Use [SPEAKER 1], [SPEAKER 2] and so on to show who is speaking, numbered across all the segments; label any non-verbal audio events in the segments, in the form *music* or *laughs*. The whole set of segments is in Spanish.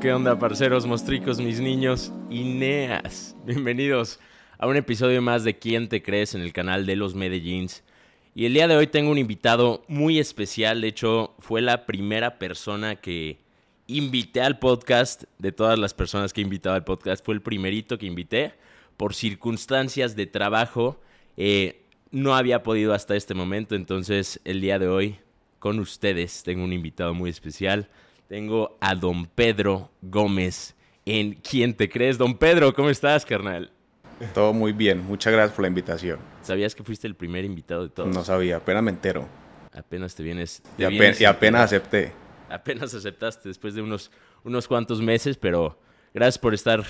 [SPEAKER 1] ¿Qué onda, parceros, mostricos, mis niños? Ineas. Bienvenidos a un episodio más de ¿Quién te crees? en el canal de los Medellins. Y el día de hoy tengo un invitado muy especial. De hecho, fue la primera persona que invité al podcast. De todas las personas que he invitado al podcast, fue el primerito que invité. Por circunstancias de trabajo, eh, no había podido hasta este momento. Entonces, el día de hoy, con ustedes, tengo un invitado muy especial. Tengo a don Pedro Gómez en ¿Quién te crees? Don Pedro, ¿cómo estás, carnal?
[SPEAKER 2] Todo muy bien, muchas gracias por la invitación.
[SPEAKER 1] ¿Sabías que fuiste el primer invitado de todos?
[SPEAKER 2] No sabía, apenas me entero.
[SPEAKER 1] Apenas te vienes.
[SPEAKER 2] y, apenas, acepté.
[SPEAKER 1] Apenas aceptaste después de unos, unos cuantos meses, pero gracias por estar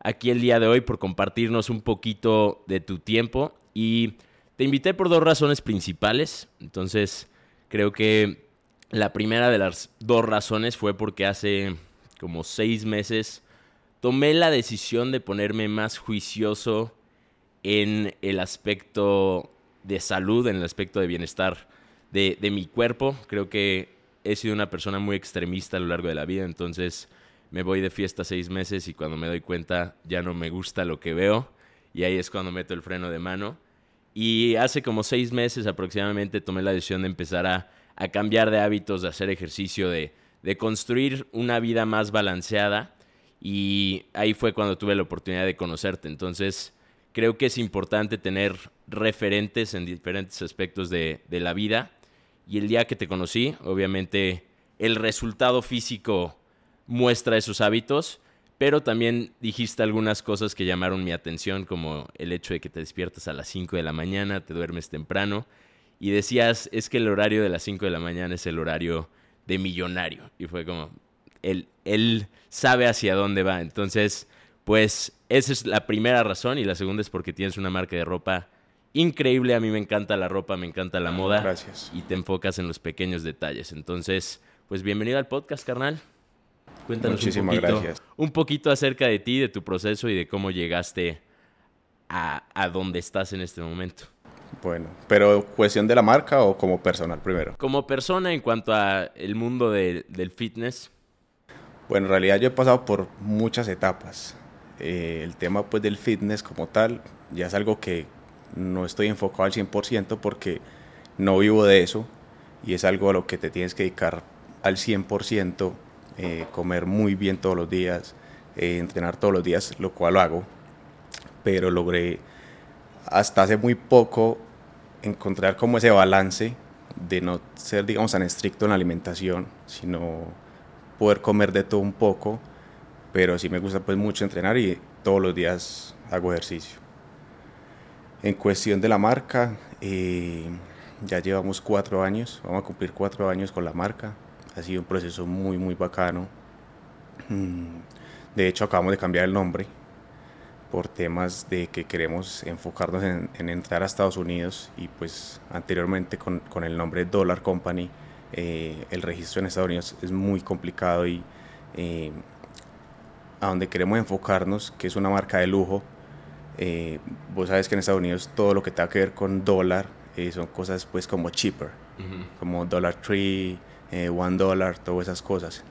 [SPEAKER 1] aquí el día de hoy, por compartirnos un poquito de tu tiempo. Y te invité por dos razones principales. Entonces, creo que la primera de las dos razones fue porque hace como seis meses tomé la decisión de ponerme más juicioso en el aspecto de salud, en el aspecto de bienestar de, mi cuerpo. Creo que he sido una persona muy extremista a lo largo de la vida, entonces me voy de fiesta seis meses y cuando me doy cuenta ya no me gusta lo que veo y ahí es cuando meto el freno de mano. Y hace como seis meses aproximadamente tomé la decisión de empezar a cambiar de hábitos, de hacer ejercicio, de, construir una vida más balanceada. Y ahí fue cuando tuve la oportunidad de conocerte. Entonces, creo que es importante tener referentes en diferentes aspectos de, de, la vida. Y el día que te conocí, obviamente el resultado físico muestra esos hábitos, pero también dijiste algunas cosas que llamaron mi atención, como el hecho de que te despiertas a las 5 de la mañana, te duermes temprano y decías, es que el horario de las 5 de la mañana es el horario de millonario. Y fue como, él, él sabe hacia dónde va. Entonces, pues esa es la primera razón y la segunda es porque tienes una marca de ropa increíble. A mí me encanta la ropa, me encanta la moda.
[SPEAKER 2] Gracias.
[SPEAKER 1] Y te enfocas en los pequeños detalles. Entonces, pues bienvenido al podcast, carnal. Cuéntanos un poquito,
[SPEAKER 2] gracias.
[SPEAKER 1] un poquito acerca de ti, de tu proceso y de cómo llegaste a, a donde estás en este momento.
[SPEAKER 2] Bueno, pero cuestión de la marca o como personal primero.
[SPEAKER 1] Como persona en cuanto a el mundo del fitness.
[SPEAKER 2] Bueno, en realidad yo he pasado por muchas etapas. Eh, el tema pues del fitness como tal ya es algo que no estoy enfocado al 100% porque no vivo de eso y es algo a lo que te tienes que dedicar al 100%, eh, comer muy bien todos los días, eh, entrenar todos los días, lo cual hago, pero logré hasta hace muy poco encontrar como ese balance de no ser, digamos, tan estricto en la alimentación, sino poder comer de todo un poco, pero sí me gusta pues mucho entrenar y todos los días hago ejercicio. En cuestión de la marca, eh, ya llevamos cuatro años, vamos a cumplir cuatro años con la marca, ha sido un proceso muy, muy bacano. Mm, de hecho, acabamos de cambiar el nombre, por temas de que queremos enfocarnos en, entrar a Estados Unidos y pues anteriormente con, con el nombre Dollar Company eh, el registro en Estados Unidos es muy complicado y eh, a donde queremos enfocarnos que es una marca de lujo eh, vos sabes que en Estados Unidos todo lo que tenga que ver con dólar son cosas pues como cheaper como Dollar Tree One Dollar todas esas cosas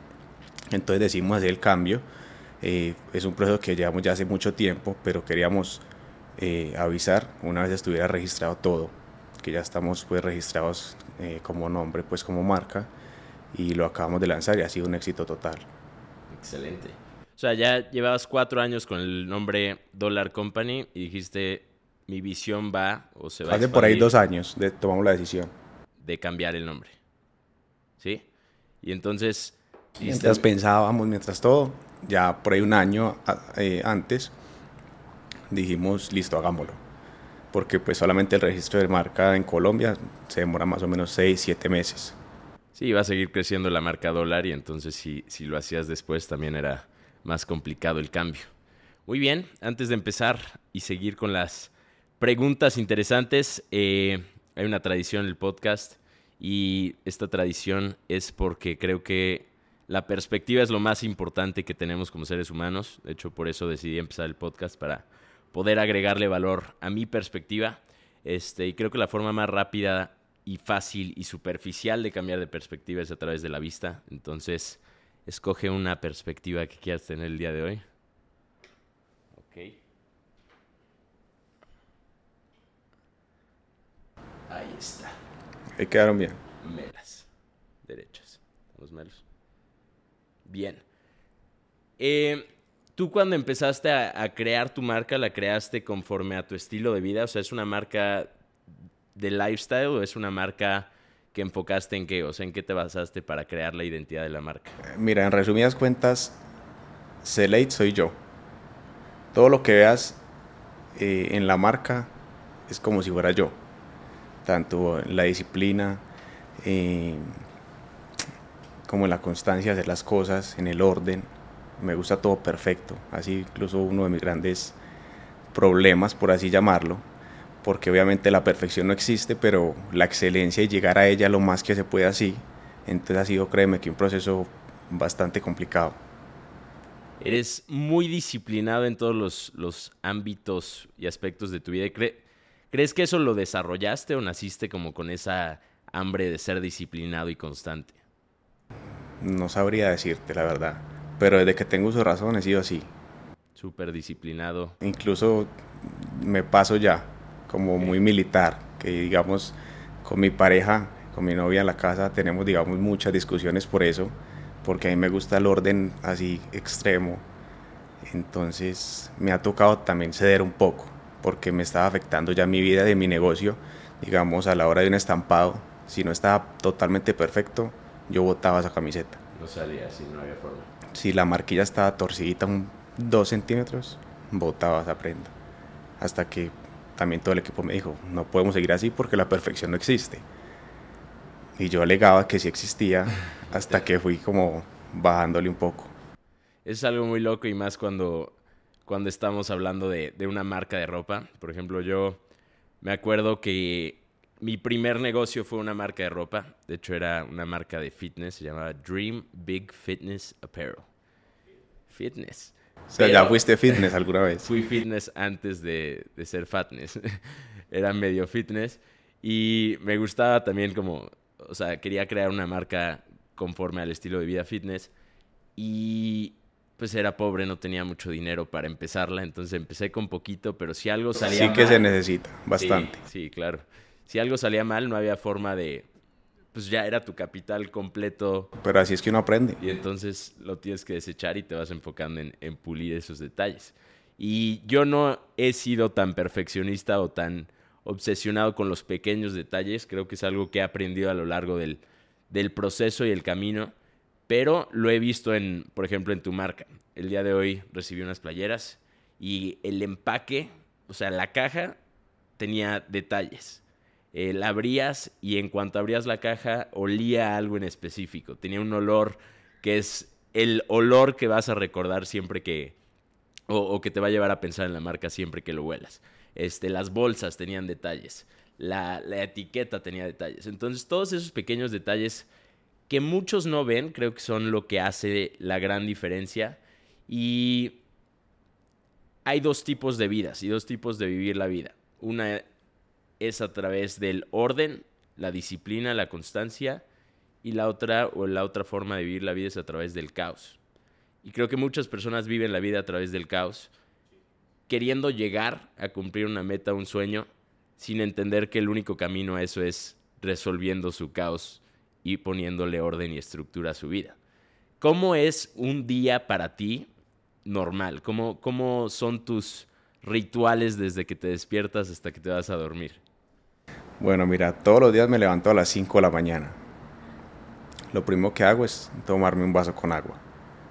[SPEAKER 2] entonces decidimos hacer el cambio eh, es un proceso que llevamos ya hace mucho tiempo, pero queríamos eh, avisar una vez estuviera registrado todo, que ya estamos pues registrados eh, como nombre, pues como marca, y lo acabamos de lanzar y ha sido un éxito total.
[SPEAKER 1] Excelente. O sea, ya llevabas cuatro años con el nombre Dollar Company y dijiste, mi visión va o se va
[SPEAKER 2] Hace por ahí dos años de, tomamos la decisión.
[SPEAKER 1] De cambiar el nombre. ¿Sí? Y entonces...
[SPEAKER 2] Mientras pensábamos, mientras todo, ya por ahí un año eh, antes, dijimos, listo, hagámoslo. Porque pues solamente el registro de marca en Colombia se demora más o menos 6, 7 meses.
[SPEAKER 1] Sí, va a seguir creciendo la marca dólar y entonces si, si lo hacías después también era más complicado el cambio. Muy bien, antes de empezar y seguir con las preguntas interesantes, eh, hay una tradición en el podcast y esta tradición es porque creo que la perspectiva es lo más importante que tenemos como seres humanos. De hecho, por eso decidí empezar el podcast para poder agregarle valor a mi perspectiva. Este, y creo que la forma más rápida y fácil y superficial de cambiar de perspectiva es a través de la vista. Entonces, escoge una perspectiva que quieras tener el día de hoy. Ok. Ahí está.
[SPEAKER 2] Ahí quedaron bien.
[SPEAKER 1] Melas. Derechas. Los melos. Bien. Eh, Tú cuando empezaste a, crear tu marca, ¿la creaste conforme a tu estilo de vida? O sea, ¿es una marca de lifestyle o es una marca que enfocaste en qué? O sea, ¿en qué te basaste para crear la identidad de la marca?
[SPEAKER 2] Mira, en resumidas cuentas, Selate soy yo. Todo lo que veas eh, en la marca es como si fuera yo. Tanto en la disciplina, como en la constancia de hacer las cosas, en el orden me gusta todo perfecto, así incluso uno de mis grandes problemas, por así llamarlo, porque obviamente la perfección no existe, pero la excelencia y llegar a ella lo más que se puede así, entonces ha sido, créeme, que un proceso bastante complicado.
[SPEAKER 1] Eres muy disciplinado en todos los, los ámbitos y aspectos de tu vida. ¿Crees que eso lo desarrollaste o naciste como con esa hambre de ser disciplinado y constante?
[SPEAKER 2] No sabría decirte la verdad pero desde que tengo su razón he sido así.
[SPEAKER 1] Súper disciplinado.
[SPEAKER 2] Incluso me paso ya, como muy militar, que digamos, con mi pareja, con mi novia en la casa, tenemos, digamos, muchas discusiones por eso, porque a mí me gusta el orden así extremo. Entonces me ha tocado también ceder un poco, porque me estaba afectando ya mi vida de mi negocio, digamos, a la hora de un estampado. Si no estaba totalmente perfecto, yo botaba esa camiseta.
[SPEAKER 1] No salía así, no había forma
[SPEAKER 2] si la marquilla estaba torcidita un 2 centímetros, botaba esa prenda. Hasta que también todo el equipo me dijo, no podemos seguir así porque la perfección no existe. Y yo alegaba que sí existía *laughs* hasta que fui como bajándole un poco.
[SPEAKER 1] Es algo muy loco y más cuando, cuando estamos hablando de, de una marca de ropa. Por ejemplo, yo me acuerdo que mi primer negocio fue una marca de ropa. De hecho, era una marca de fitness. Se llamaba Dream Big Fitness Apparel. Fitness.
[SPEAKER 2] O sea, ya fuiste fitness alguna vez.
[SPEAKER 1] Fui fitness antes de, de ser fatness. *laughs* era medio fitness. Y me gustaba también como, o sea, quería crear una marca conforme al estilo de vida fitness. Y pues era pobre, no tenía mucho dinero para empezarla. Entonces empecé con poquito, pero si algo salía
[SPEAKER 2] Sí que se necesita, bastante.
[SPEAKER 1] sí, claro si algo salía mal, no había forma de, pues ya era tu capital completo.
[SPEAKER 2] Pero así es que uno aprende.
[SPEAKER 1] Y entonces lo tienes que desechar y te vas enfocando en, en, pulir esos detalles. Y yo no he sido tan perfeccionista o tan obsesionado con los pequeños detalles. Creo que es algo que he aprendido a lo largo del, del proceso y el camino. Pero lo he visto en, por ejemplo, en tu marca. El día de hoy recibí unas playeras y el empaque, o sea, la caja tenía detalles eh, la abrías y en cuanto abrías la caja olía algo en específico. Tenía un olor que es el olor que vas a recordar siempre que, o, que te va a llevar a pensar en la marca siempre que lo huelas. Este, las bolsas tenían detalles, la, la etiqueta tenía detalles. Entonces todos esos pequeños detalles que muchos no ven, creo que son lo que hace la gran diferencia. Y hay dos tipos de vidas y dos tipos de vivir la vida. Una es a través del orden, la disciplina, la constancia, y la otra, o la otra forma de vivir la vida es a través del caos. Y creo que muchas personas viven la vida a través del caos, queriendo llegar a cumplir una meta, un sueño, sin entender que el único camino a eso es resolviendo su caos y poniéndole orden y estructura a su vida. ¿Cómo es un día para ti normal? ¿Cómo, cómo son tus rituales desde que te despiertas hasta que te vas a dormir?
[SPEAKER 2] Bueno, mira, todos los días me levanto a las 5 de la mañana. Lo primero que hago es tomarme un vaso con agua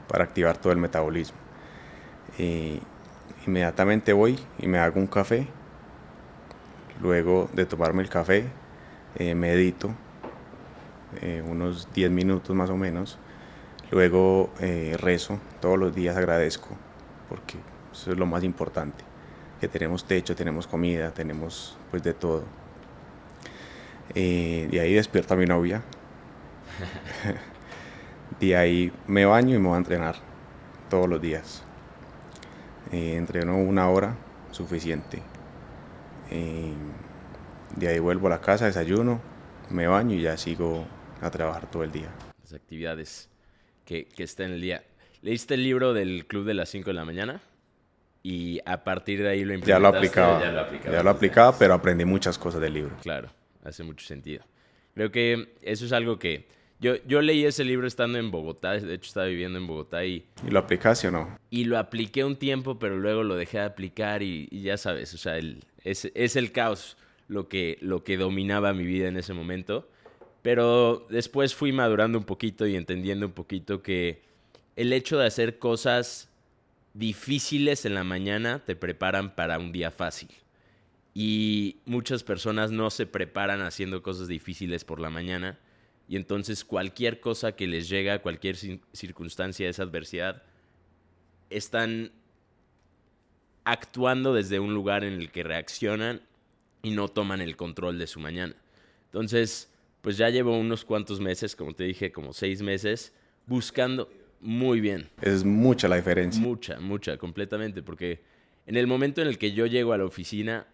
[SPEAKER 2] para activar todo el metabolismo. Inmediatamente voy y me hago un café. Luego de tomarme el café, eh, medito eh, unos 10 minutos más o menos. Luego eh, rezo, todos los días agradezco, porque eso es lo más importante, que tenemos techo, tenemos comida, tenemos pues de todo Eh, de ahí despierto a mi novia. de ahí me baño y me voy a entrenar todos los días. Eh, entreno una hora, suficiente. Eh, de ahí vuelvo a la casa, desayuno, me baño y ya sigo a trabajar todo el día.
[SPEAKER 1] Las actividades que, que está en el día. ¿Leíste el libro del Club de las 5 de la mañana? Y a partir de ahí lo
[SPEAKER 2] Ya lo aplicaba. Ya lo aplicaba, ya lo aplicaba pero aprendí muchas cosas del libro.
[SPEAKER 1] Claro, hace mucho sentido. Creo que eso es algo que... Yo, yo leí ese libro estando en Bogotá, de hecho estaba viviendo en Bogotá y...
[SPEAKER 2] ¿Y lo aplicaste o no?
[SPEAKER 1] Y lo apliqué un tiempo, pero luego lo dejé de aplicar y, ya sabes, o sea, el, es, es el caos lo que, lo que dominaba mi vida en ese momento. Pero después fui madurando un poquito y entendiendo un poquito que el hecho de hacer cosas difíciles en la mañana te preparan para un día fácil. Y muchas personas no se preparan haciendo cosas difíciles por la mañana. Y entonces cualquier cosa que les llega, cualquier circunstancia, esa adversidad, están actuando desde un lugar en el que reaccionan y no toman el control de su mañana. Entonces, pues ya llevo unos cuantos meses, como te dije, como seis meses, buscando muy bien.
[SPEAKER 2] Es mucha la diferencia.
[SPEAKER 1] Mucha, mucha, completamente, porque en el momento en el que yo llego a la oficina,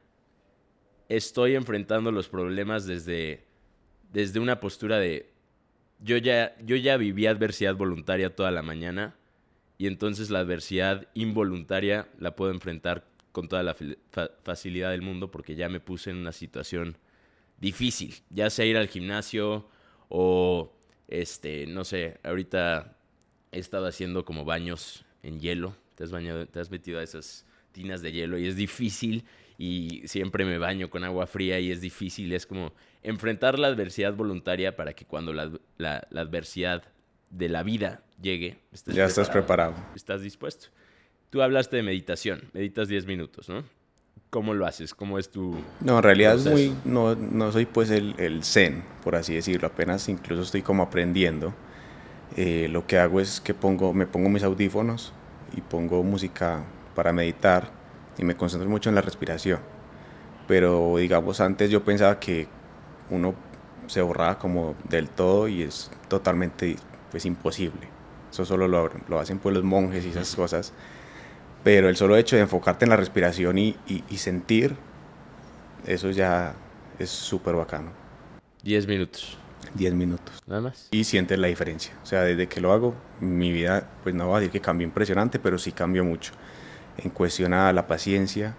[SPEAKER 1] estoy enfrentando los problemas desde, desde una postura de, yo ya, yo ya viví adversidad voluntaria toda la mañana y entonces la adversidad involuntaria la puedo enfrentar con toda la facilidad del mundo porque ya me puse en una situación difícil, ya sea ir al gimnasio o, este, no sé, ahorita he estado haciendo como baños en hielo, te has, bañado, te has metido a esas tinas de hielo y es difícil y siempre me baño con agua fría y es difícil, es como enfrentar la adversidad voluntaria para que cuando la, la, adversidad de la vida llegue,
[SPEAKER 2] ya estás preparado.
[SPEAKER 1] Estás dispuesto. Tú hablaste de meditación, meditas 10 minutos, ¿no? ¿Cómo lo haces? ¿Cómo es tu...?
[SPEAKER 2] No, en realidad es muy, no, no soy pues el, el, zen, por así decirlo, apenas incluso estoy como aprendiendo. Eh, lo que hago es que pongo, me pongo mis audífonos y pongo música para meditar y me concentro mucho en la respiración. Pero digamos, antes yo pensaba que uno se borraba como del todo y es totalmente pues imposible. Eso solo lo, lo hacen pues los monjes y esas cosas pero el solo hecho de enfocarte en la respiración y, sentir, eso ya es súper bacano.
[SPEAKER 1] Diez minutos.
[SPEAKER 2] Diez minutos.
[SPEAKER 1] Nada más.
[SPEAKER 2] Y sientes la diferencia. O sea, desde que lo hago, mi vida, pues no voy a decir que cambió impresionante, pero sí cambió mucho. En cuestión a la paciencia,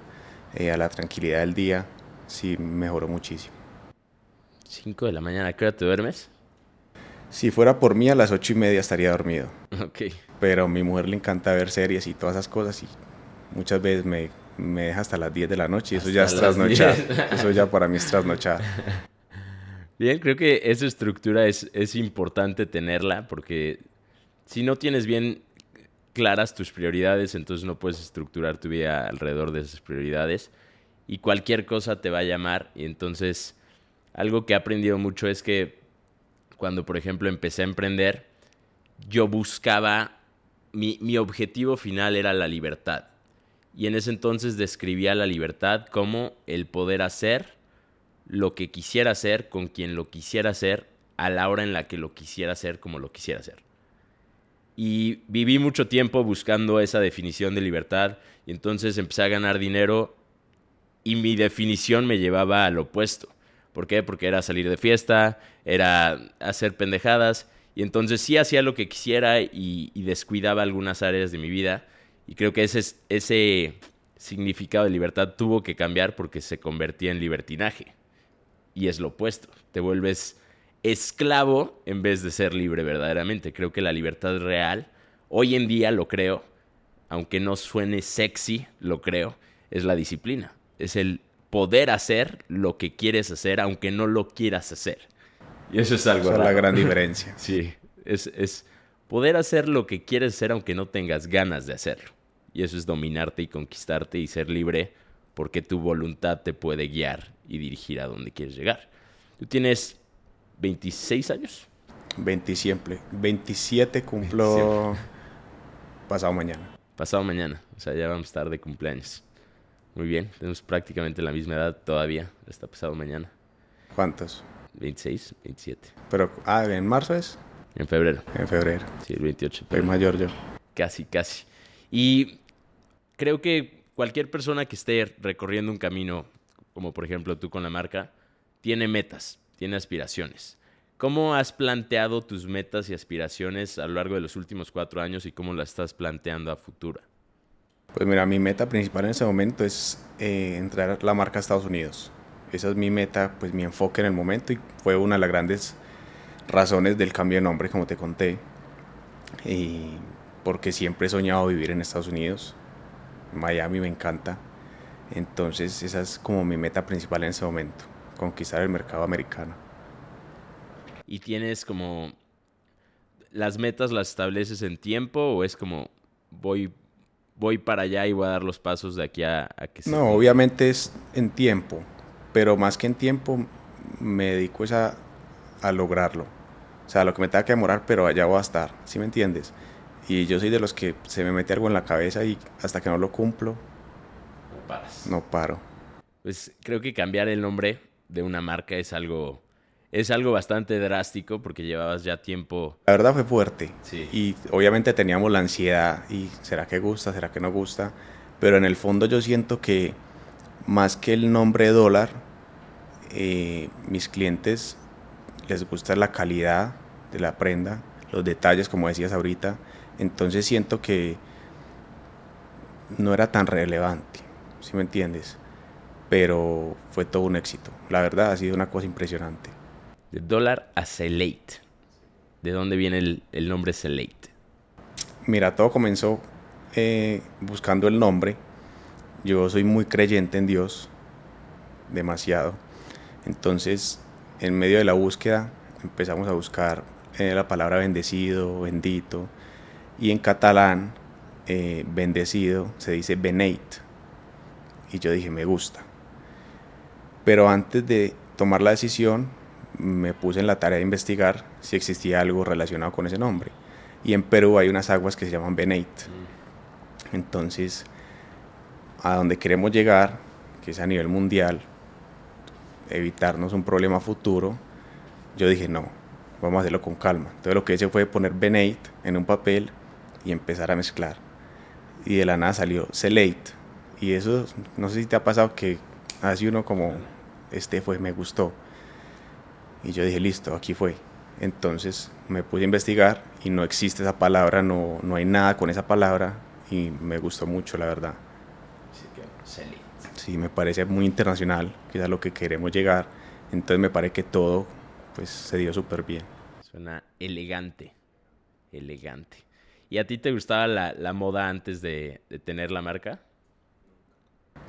[SPEAKER 2] eh, a la tranquilidad del día, sí mejoró muchísimo.
[SPEAKER 1] Cinco de la mañana, ¿qué hora te duermes?
[SPEAKER 2] Si fuera por mí, a las ocho y media estaría dormido. *laughs*
[SPEAKER 1] Ok
[SPEAKER 2] pero a mi mujer le encanta ver series y todas esas cosas y muchas veces me, me deja hasta las 10 de la noche y eso ya es trasnochar. *laughs* eso ya para mí es trasnochar. *laughs*
[SPEAKER 1] Bien, creo que esa estructura es, es importante tenerla porque si no tienes bien claras tus prioridades, entonces no puedes estructurar tu vida alrededor de esas prioridades y cualquier cosa te va a llamar y entonces algo que he aprendido mucho es que cuando por ejemplo empecé a emprender, yo buscaba mi, objetivo final era la libertad. Y en ese entonces describía la libertad como el poder hacer lo que quisiera hacer con quien lo quisiera hacer a la hora en la que lo quisiera hacer como lo quisiera hacer. Y viví mucho tiempo buscando esa definición de libertad y entonces empecé a ganar dinero y mi definición me llevaba al opuesto. ¿Por qué? Porque era salir de fiesta, era hacer pendejadas y entonces sí hacía lo que quisiera y, descuidaba algunas áreas de mi vida. Y creo que ese, ese significado de libertad tuvo que cambiar porque se convertía en libertinaje. Y es lo opuesto. Te vuelves esclavo en vez de ser libre verdaderamente. Creo que la libertad real, hoy en día lo creo, aunque no suene sexy, lo creo, es la disciplina. Es el poder hacer lo que quieres hacer aunque no lo quieras hacer. Y eso es algo.
[SPEAKER 2] Esa es la gran *laughs* diferencia.
[SPEAKER 1] sí, es, es poder hacer lo que quieres hacer aunque no tengas ganas de hacerlo. Y eso es dominarte y conquistarte y ser libre porque tu voluntad te puede guiar y dirigir a donde quieres llegar. Tú tienes 26 años.
[SPEAKER 2] 27, 27 cumplo *laughs* pasado mañana.
[SPEAKER 1] Pasado mañana, o sea, ya vamos a estar de cumpleaños. Muy bien, tenemos prácticamente la misma edad todavía, está pasado mañana.
[SPEAKER 2] ¿Cuántos?
[SPEAKER 1] 26, 27.
[SPEAKER 2] Pero, ah, ¿en marzo es?
[SPEAKER 1] En febrero.
[SPEAKER 2] En febrero.
[SPEAKER 1] Sí, el 28.
[SPEAKER 2] Soy mayor yo.
[SPEAKER 1] Casi, casi. Y creo que cualquier persona que esté recorriendo un camino, como por ejemplo tú con la marca, tiene metas, tiene aspiraciones. ¿Cómo has planteado tus metas y aspiraciones a lo largo de los últimos cuatro años y cómo las estás planteando a futuro?
[SPEAKER 2] Pues mira, mi meta principal en ese momento es eh, entrar a la marca Estados Unidos. Esa es mi meta, pues mi enfoque en el momento y fue una de las grandes razones del cambio de nombre, como te conté. Y porque siempre he soñado vivir en Estados Unidos. Miami me encanta. Entonces esa es como mi meta principal en ese momento, conquistar el mercado americano.
[SPEAKER 1] ¿Y tienes como las metas las estableces en tiempo o es como voy voy para allá y voy a dar los pasos de aquí a, que
[SPEAKER 2] se No, obviamente es en tiempo, pero más que en tiempo me dedico a, a lograrlo. O sea, lo que me tenga que demorar, pero allá voy a estar, ¿sí me entiendes? Y yo soy de los que se me mete algo en la cabeza y hasta que no lo cumplo,
[SPEAKER 1] no paras.
[SPEAKER 2] No paro.
[SPEAKER 1] Pues creo que cambiar el nombre de una marca es algo, es algo bastante drástico porque llevabas ya tiempo.
[SPEAKER 2] La verdad fue fuerte. Sí. Y obviamente teníamos la ansiedad y será que gusta, será que no gusta. Pero en el fondo yo siento que más que el nombre dólar, eh, mis clientes les gusta la calidad de la prenda, los detalles, como decías ahorita entonces siento que no era tan relevante, si me entiendes? Pero fue todo un éxito. La verdad ha sido una cosa impresionante.
[SPEAKER 1] De dólar a Selate. ¿De dónde viene el, nombre Selate?
[SPEAKER 2] Mira, todo comenzó eh, buscando el nombre. Yo soy muy creyente en Dios, demasiado. Entonces, en medio de la búsqueda, empezamos a buscar eh, la palabra bendecido, bendito, y en catalán, eh, bendecido, se dice beneit. Y yo dije, me gusta. Pero antes de tomar la decisión, me puse en la tarea de investigar si existía algo relacionado con ese nombre. Y en Perú hay unas aguas que se llaman Beneit. Mm. Entonces, a donde queremos llegar, que es a nivel mundial, evitarnos un problema futuro, yo dije, no, vamos a hacerlo con calma. Entonces lo que hice fue poner Beneit en un papel y empezar a mezclar. Y de la nada salió Selate. Y eso, no sé si te ha pasado que así uno como, este fue, me gustó. Y yo dije, listo, aquí fue. Entonces me puse a investigar y no existe esa palabra, no, no hay nada con esa palabra y me gustó mucho, la verdad. Sí, me parece muy internacional, que es a lo que queremos llegar. Entonces me parece que todo pues se dio súper bien.
[SPEAKER 1] Suena elegante, elegante. ¿Y a ti te gustaba la, moda antes de, tener la marca?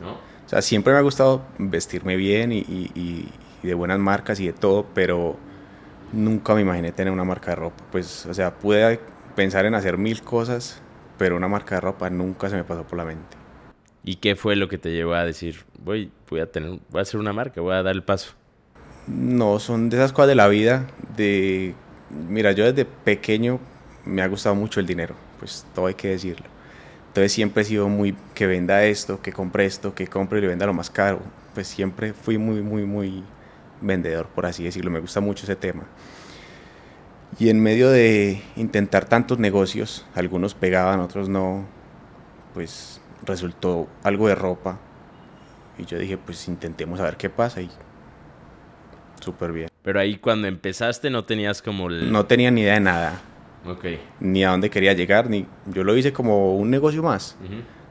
[SPEAKER 2] ¿No? O sea, siempre me ha gustado vestirme bien y, de buenas marcas y de todo, pero nunca me imaginé tener una marca de ropa. Pues, o sea, pude pensar en hacer mil cosas, pero una marca de ropa nunca se me pasó por la mente.
[SPEAKER 1] ¿Y qué fue lo que te llevó a decir, voy, voy a tener, voy a hacer una marca, voy a dar el paso?
[SPEAKER 2] No, son de esas cosas de la vida, de, mira, yo desde pequeño me ha gustado mucho el dinero, pues todo hay que decirlo. Entonces siempre he sido muy que venda esto, que compre esto, que compre y le venda lo más caro. Pues siempre fui muy, muy, muy vendedor, por así decirlo. Me gusta mucho ese tema. Y en medio de intentar tantos negocios, algunos pegaban, otros no, pues resultó algo de ropa. Y yo dije, pues intentemos a ver qué pasa y súper bien.
[SPEAKER 1] Pero ahí cuando empezaste no tenías como...
[SPEAKER 2] No tenía ni idea de nada ni a dónde quería llegar, ni yo lo hice como un negocio más.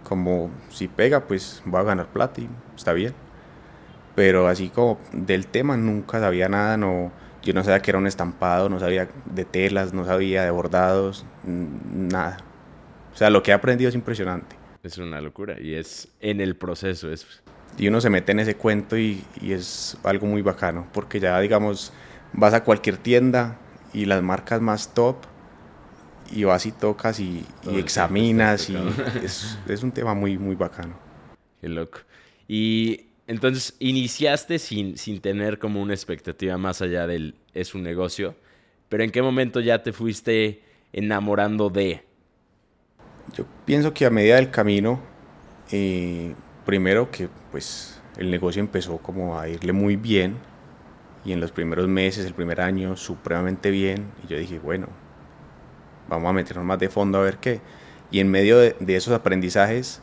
[SPEAKER 2] Como si pega, pues voy a ganar plata y está bien. Pero así como del tema nunca sabía nada, no, yo no sabía que era un estampado, no sabía de telas, no sabía de bordados, nada. O sea, lo que he aprendido es impresionante.
[SPEAKER 1] Es una locura y es en el proceso. Es...
[SPEAKER 2] Y uno se mete en ese cuento y, y es algo muy bacano, porque ya digamos, vas a cualquier tienda y las marcas más top y vas y tocas y, examinas y *laughs* es, un tema muy, muy bacano.
[SPEAKER 1] Qué loco. Y entonces iniciaste sin, sin tener como una expectativa más allá del es un negocio, pero ¿en qué momento ya te fuiste enamorando de?
[SPEAKER 2] Yo pienso que a medida del camino, eh, primero que pues el negocio empezó como a irle muy bien y en los primeros meses, el primer año, supremamente bien. Y yo dije, bueno, vamos a meternos más de fondo a ver qué. Y en medio de, esos aprendizajes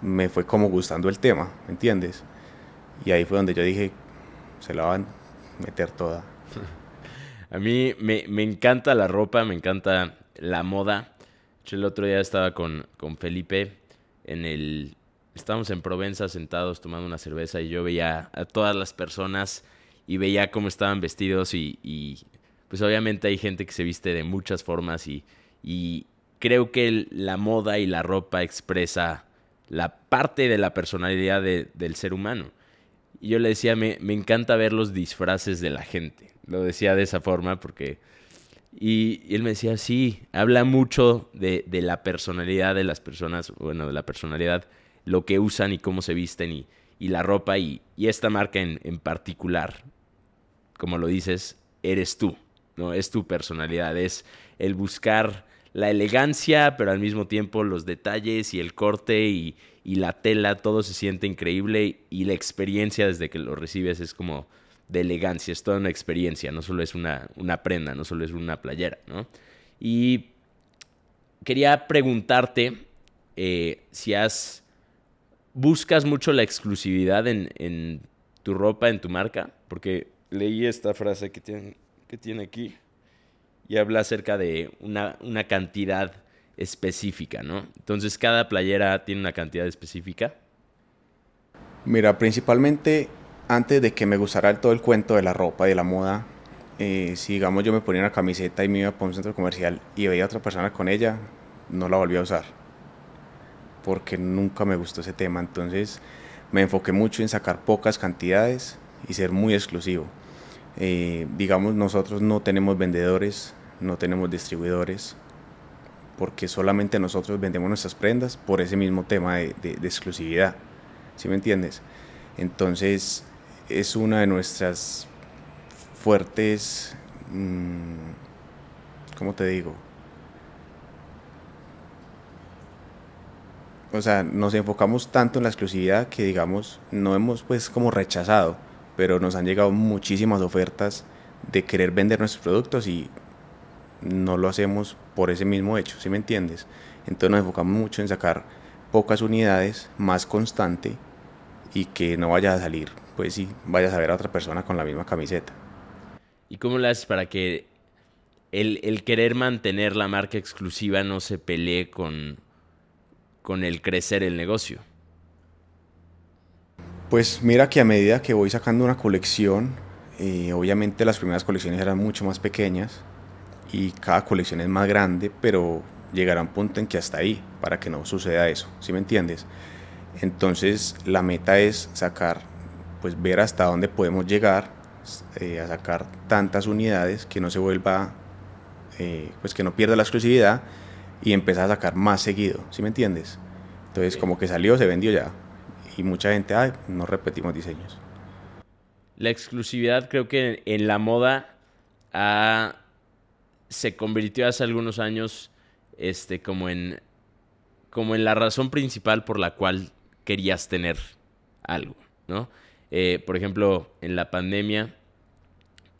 [SPEAKER 2] me fue como gustando el tema, ¿me entiendes? Y ahí fue donde yo dije, se la van a meter toda. *laughs*
[SPEAKER 1] A mí me, me encanta la ropa, me encanta la moda. Yo el otro día estaba con, con Felipe en el... Estábamos en Provenza sentados tomando una cerveza y yo veía a todas las personas y veía cómo estaban vestidos y, pues obviamente hay gente que se viste de muchas formas y, y creo que la moda y la ropa expresa la parte de la personalidad del ser humano. Y yo le decía, me, me, encanta ver los disfraces de la gente. Lo decía de esa forma porque... Y, y él me decía, sí, habla mucho de, de, la personalidad de las personas, bueno, de la personalidad, lo que usan y cómo se visten y, y la ropa y, y esta marca en, en, particular, como lo dices, eres tú, ¿no? Es tu personalidad, es el buscar la elegancia, pero al mismo tiempo los detalles y el corte y, y la tela, todo se siente increíble y la experiencia desde que lo recibes es como de elegancia, es toda una experiencia, no solo es una, una prenda, no solo es una playera, ¿no? Y quería preguntarte eh, si has buscas mucho la exclusividad en, tu ropa, en tu marca, porque leí esta frase que tiene, tiene aquí y habla acerca de una, una cantidad específica, ¿no? Entonces, cada playera tiene una cantidad específica.
[SPEAKER 2] Mira, principalmente antes de que me gustara todo el cuento de la ropa y de la moda, eh, si digamos yo me ponía una camiseta y me iba para un centro comercial y veía a otra persona con ella, no la volvía a usar porque nunca me gustó ese tema. Entonces me enfoqué mucho en sacar pocas cantidades y ser muy exclusivo. Eh, digamos, nosotros no tenemos vendedores, no tenemos distribuidores, porque solamente nosotros vendemos nuestras prendas por ese mismo tema de, exclusividad. ¿Sí me entiendes? Entonces es una de nuestras fuertes, mm, ¿cómo te digo? o sea, nos enfocamos tanto en la exclusividad que digamos, no hemos pues como rechazado, pero nos han llegado muchísimas ofertas de querer vender nuestros productos y no lo hacemos por ese mismo hecho, ¿sí me entiendes? Entonces nos enfocamos mucho en sacar pocas unidades, más constante y que no vaya a salir, pues sí, vayas a ver a otra persona con la misma camiseta.
[SPEAKER 1] ¿Y cómo lo haces para que el, el querer mantener la marca exclusiva no se pelee con con el crecer el negocio?
[SPEAKER 2] Pues mira que a medida que voy sacando una colección, eh, obviamente las primeras colecciones eran mucho más pequeñas y cada colección es más grande, pero llegará un punto en que hasta ahí, para que no suceda eso, ¿sí me entiendes? Entonces la meta es sacar, pues ver hasta dónde podemos llegar, eh, a sacar tantas unidades que no se vuelva, eh, pues que no pierda la exclusividad y empezar a sacar más seguido, ¿sí me entiendes? Entonces, como que salió, se vendió ya. Y mucha gente, ay, no repetimos diseños.
[SPEAKER 1] La exclusividad creo que en la moda se convirtió hace algunos años este, como, en, como en la razón principal por la cual querías tener algo, ¿no? Eh, por ejemplo, en la pandemia,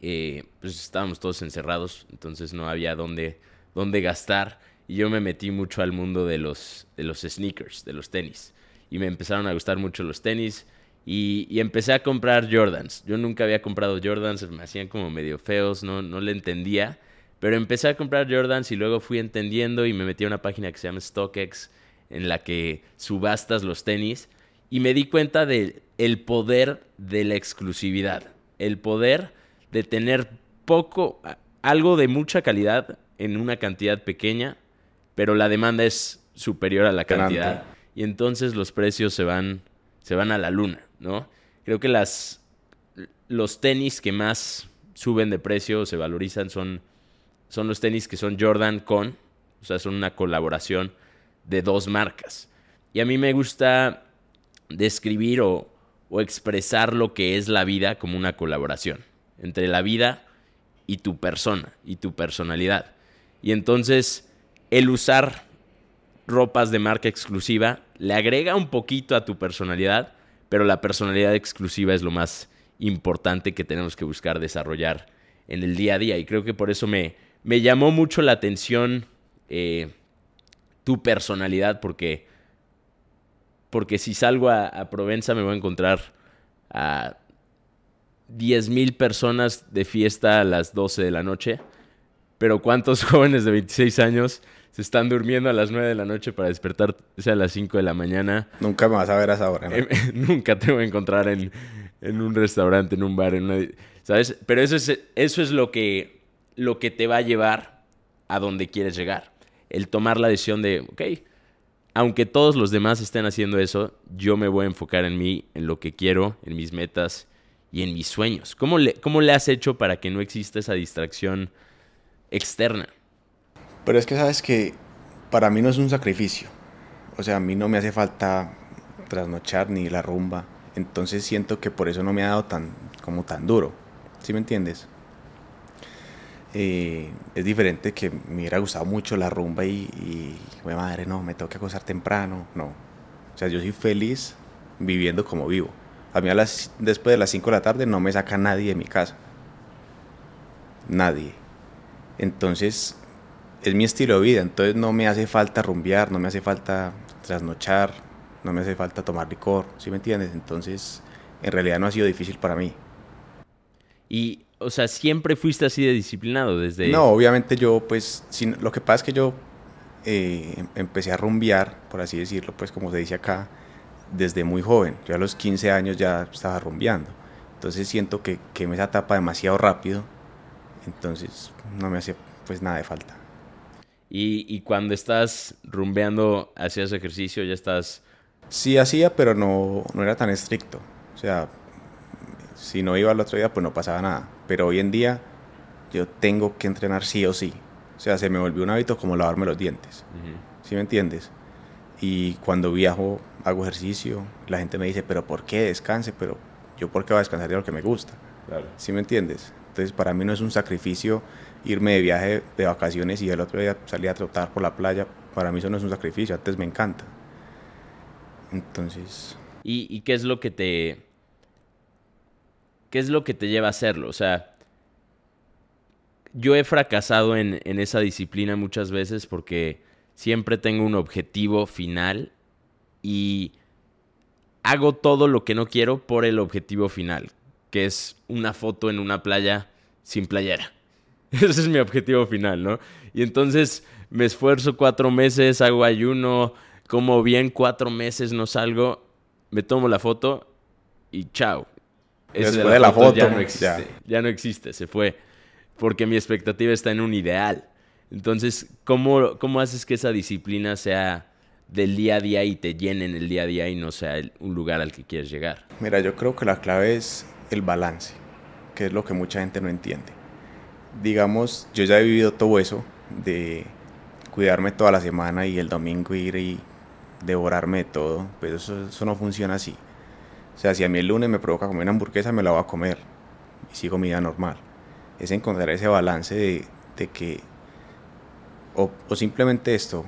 [SPEAKER 1] eh, pues estábamos todos encerrados, entonces no había dónde, dónde gastar y yo me metí mucho al mundo de los, de los sneakers, de los tenis. Y me empezaron a gustar mucho los tenis. Y, empecé a comprar Jordans. Yo nunca había comprado Jordans, me hacían como medio feos, no, no le entendía. Pero empecé a comprar Jordans y luego fui entendiendo y me metí a una página que se llama StockX, en la que subastas los tenis. Y me di cuenta del el poder de la exclusividad. El poder de tener poco, algo de mucha calidad en una cantidad pequeña pero la demanda es superior a la cantidad. Y entonces los precios se van, se van a la luna, ¿no? Creo que las, los tenis que más suben de precio o se valorizan son, son los tenis que son Jordan con, o sea, son una colaboración de dos marcas. Y a mí me gusta describir o, o expresar lo que es la vida como una colaboración entre la vida y tu persona y tu personalidad. Y entonces el usar ropas de marca exclusiva le agrega un poquito a tu personalidad, pero la personalidad exclusiva es lo más importante que tenemos que buscar desarrollar en el día a día. Y creo que por eso me, me llamó mucho la atención eh, tu personalidad, porque, porque si salgo a, a, Provenza me voy a encontrar a 10.000 personas de fiesta a las 12 de la noche. Pero ¿cuántos *laughs* jóvenes de 26 años se están durmiendo a las 9 de la noche para despertarse a las 5 de la mañana.
[SPEAKER 2] Nunca me vas a ver a esa hora. ¿no? *laughs*
[SPEAKER 1] Nunca te voy a encontrar en, en, un restaurante, en un bar, en una, ¿sabes? Pero eso es, eso es lo, que, lo que te va a llevar a donde quieres llegar. El tomar la decisión de, ok, aunque todos los demás estén haciendo eso, yo me voy a enfocar en mí, en lo que quiero, en mis metas y en mis sueños. ¿Cómo le, cómo le has hecho para que no exista esa distracción externa?
[SPEAKER 2] Pero es que sabes que para mí no es un sacrificio. O sea, a mí no me hace falta trasnochar ni la rumba. Entonces siento que por eso no me ha dado tan, como tan duro. ¿Sí me entiendes? Eh, es diferente que me hubiera gustado mucho la rumba y, y madre, no, me tengo que acostar temprano. No. O sea, yo soy feliz viviendo como vivo. A mí a las, después de las 5 de la tarde no me saca nadie de mi casa. Nadie. Entonces, es mi estilo de vida, entonces no me hace falta rumbear, no me hace falta trasnochar, no me hace falta tomar licor, ¿sí me entiendes? Entonces, en realidad no ha sido difícil para mí.
[SPEAKER 1] Y, o sea, siempre fuiste así de disciplinado desde...
[SPEAKER 2] No, obviamente yo, pues, sin, lo que pasa es que yo eh, empecé a rumbear, por así decirlo, pues como se dice acá, desde muy joven. Yo a los 15 años ya estaba rumbeando. Entonces siento que, que me esa etapa demasiado rápido, entonces no me hace pues nada de falta.
[SPEAKER 1] Y, y, cuando estás rumbeando, hacías ejercicio, ya estás...
[SPEAKER 2] Sí hacía, pero no, no era tan estricto. O sea, si no iba al otro día, pues no pasaba nada. Pero hoy en día yo tengo que entrenar sí o sí. O sea, se me volvió un hábito como lavarme los dientes. Uh -huh. ¿Sí me entiendes? Y cuando viajo, hago ejercicio. La gente me dice, pero ¿por qué descanse? Pero yo, ¿por qué voy a descansar de lo que me gusta?
[SPEAKER 1] Claro.
[SPEAKER 2] ¿Sí me entiendes? Entonces, para mí no es un sacrificio irme de viaje de vacaciones y el otro día salir a trotar por la playa. Para mí eso no es un sacrificio, antes me encanta. Entonces...
[SPEAKER 1] ¿Y, ¿Y, qué es lo que te... ¿Qué es lo que te lleva a hacerlo? O sea, yo he fracasado en, en esa disciplina muchas veces porque siempre tengo un objetivo final y hago todo lo que no quiero por el objetivo final, que es una foto en una playa sin playera. *laughs* Ese es mi objetivo final, ¿no? Y entonces me esfuerzo cuatro meses, hago ayuno, como bien cuatro meses, no salgo, me tomo la foto y chao.
[SPEAKER 2] Ese de la, de la foto,
[SPEAKER 1] ya no existe. Ya. ya no existe, se fue. Porque mi expectativa está en un ideal. Entonces, ¿cómo, ¿cómo haces que esa disciplina sea del día a día y te llene en el día a día y no sea el, un lugar al que quieres llegar?
[SPEAKER 2] Mira, yo creo que la clave es el balance, que es lo que mucha gente no entiende digamos, yo ya he vivido todo eso de cuidarme toda la semana y el domingo ir y devorarme de todo, pero eso, eso no funciona así. O sea, si a mí el lunes me provoca comer una hamburguesa, me la voy a comer y sigo mi vida normal. Es encontrar ese balance de, de que, o, o, simplemente esto,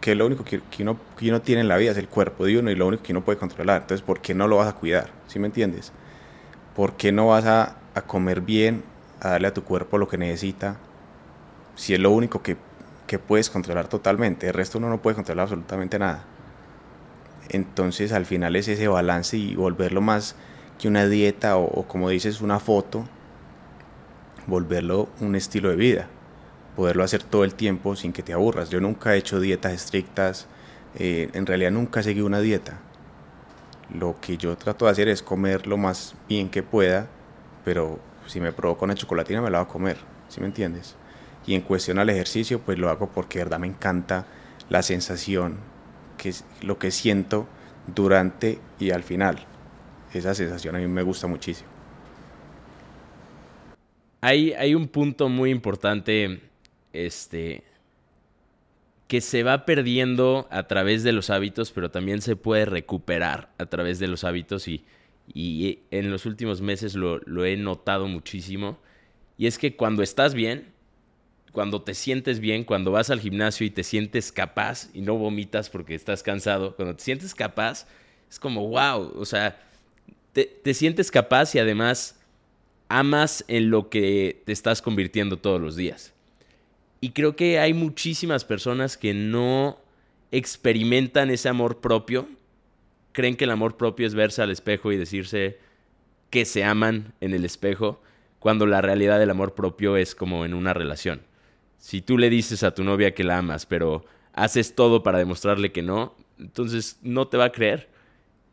[SPEAKER 2] que lo único que, que, uno, que uno tiene en la vida es el cuerpo de uno y lo único que uno puede controlar. Entonces, ¿por qué no lo vas a cuidar? ¿Sí me entiendes? ¿Por qué no vas a, a comer bien a darle a tu cuerpo lo que necesita, si es lo único que, que puedes controlar totalmente, el resto uno no puede controlar absolutamente nada. Entonces al final es ese balance y volverlo más que una dieta o, como dices una foto, volverlo un estilo de vida, poderlo hacer todo el tiempo sin que te aburras. Yo nunca he hecho dietas estrictas, eh, en realidad nunca seguí una dieta. Lo que yo trato de hacer es comer lo más bien que pueda, pero si me provoca una chocolatina me la voy a comer, ¿sí me entiendes? Y en cuestión al ejercicio, pues lo hago porque de verdad me encanta la sensación, que es lo que siento durante y al final. Esa sensación a mí me gusta muchísimo.
[SPEAKER 1] Hay, hay un punto muy importante este, que se va perdiendo a través de los hábitos, pero también se puede recuperar a través de los hábitos y y en los últimos meses lo, lo, he notado muchísimo, y es que cuando estás bien, cuando te sientes bien, cuando vas al gimnasio y te sientes capaz y no vomitas porque estás cansado, cuando te sientes capaz, es como, wow, o sea, te, te sientes capaz y además amas en lo que te estás convirtiendo todos los días. Y creo que hay muchísimas personas que no experimentan ese amor propio, creen que el amor propio es verse al espejo y decirse que se aman en el espejo, cuando la realidad del amor propio es como en una relación. Si tú le dices a tu novia que la amas, pero haces todo para demostrarle que no, entonces no te va a creer.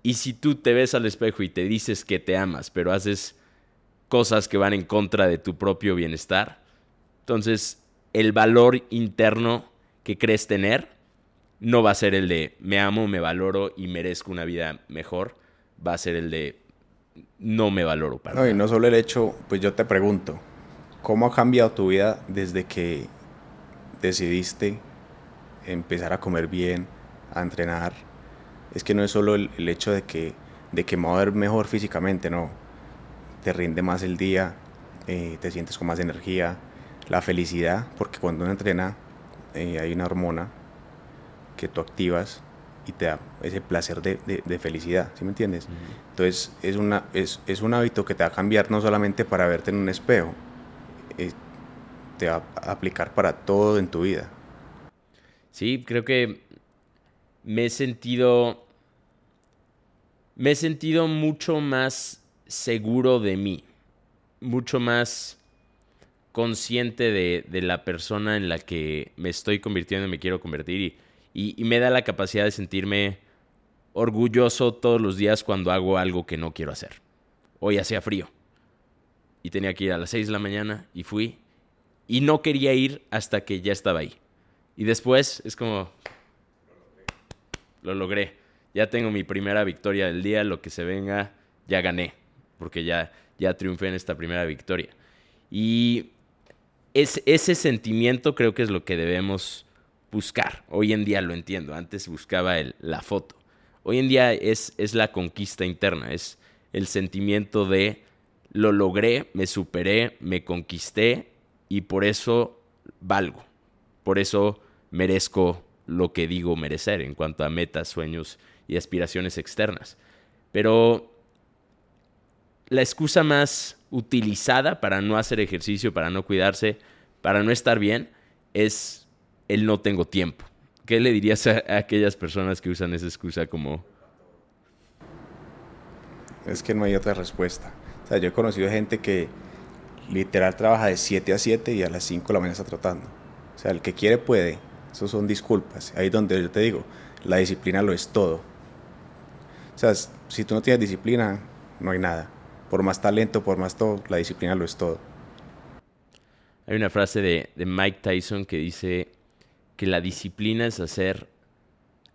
[SPEAKER 1] Y si tú te ves al espejo y te dices que te amas, pero haces cosas que van en contra de tu propio bienestar, entonces el valor interno que crees tener no va a ser el de me amo, me valoro y merezco una vida mejor, va a ser el de no me valoro para
[SPEAKER 2] No, y no solo el hecho, pues yo te pregunto, ¿cómo ha cambiado tu vida desde que decidiste empezar a comer bien, a entrenar? Es que no es solo el, el hecho de que, de que me voy a ver mejor físicamente, no. Te rinde más el día, eh, te sientes con más energía, la felicidad, porque cuando uno entrena eh, hay una hormona que tú activas y te da ese placer de, de, de felicidad, ¿sí me entiendes? Entonces es, una, es, es un hábito que te va a cambiar no solamente para verte en un espejo, eh, te va a aplicar para todo en tu vida.
[SPEAKER 1] Sí, creo que me he sentido. Me he sentido mucho más seguro de mí. Mucho más consciente de, de la persona en la que me estoy convirtiendo y me quiero convertir. Y, y, me da la capacidad de sentirme orgulloso todos los días cuando hago algo que no quiero hacer. Hoy hacía frío. Y tenía que ir a las 6 de la mañana y fui. Y no quería ir hasta que ya estaba ahí. Y después es como, lo logré. Ya tengo mi primera victoria del día, lo que se venga, ya gané, porque ya, ya triunfé en esta primera victoria. Y es, ese sentimiento creo que es lo que debemos buscar. Hoy en día lo entiendo, antes buscaba el- la foto. Hoy en día es, es la conquista interna, es el sentimiento de lo logré, me superé, me conquisté y por eso valgo. Por eso merezco lo que digo merecer en cuanto a metas, sueños y aspiraciones externas. Pero la excusa más utilizada para no hacer ejercicio, para no cuidarse, para no estar bien, es el no tengo tiempo. ¿Qué le dirías a, a aquellas personas que usan esa excusa como...
[SPEAKER 2] Es que no hay otra respuesta. O sea, yo he conocido gente que literal trabaja de 7 a 7 y a las 5 de la mañana está trotando. O sea, el que quiere puede. Eso son disculpas. Ahí es donde yo te digo, la disciplina lo es todo. O sea, si tú no tienes disciplina, no hay nada. Por más talento, por más todo, la disciplina lo es todo.
[SPEAKER 1] Hay una frase de, de Mike Tyson que dice que la disciplina es hacer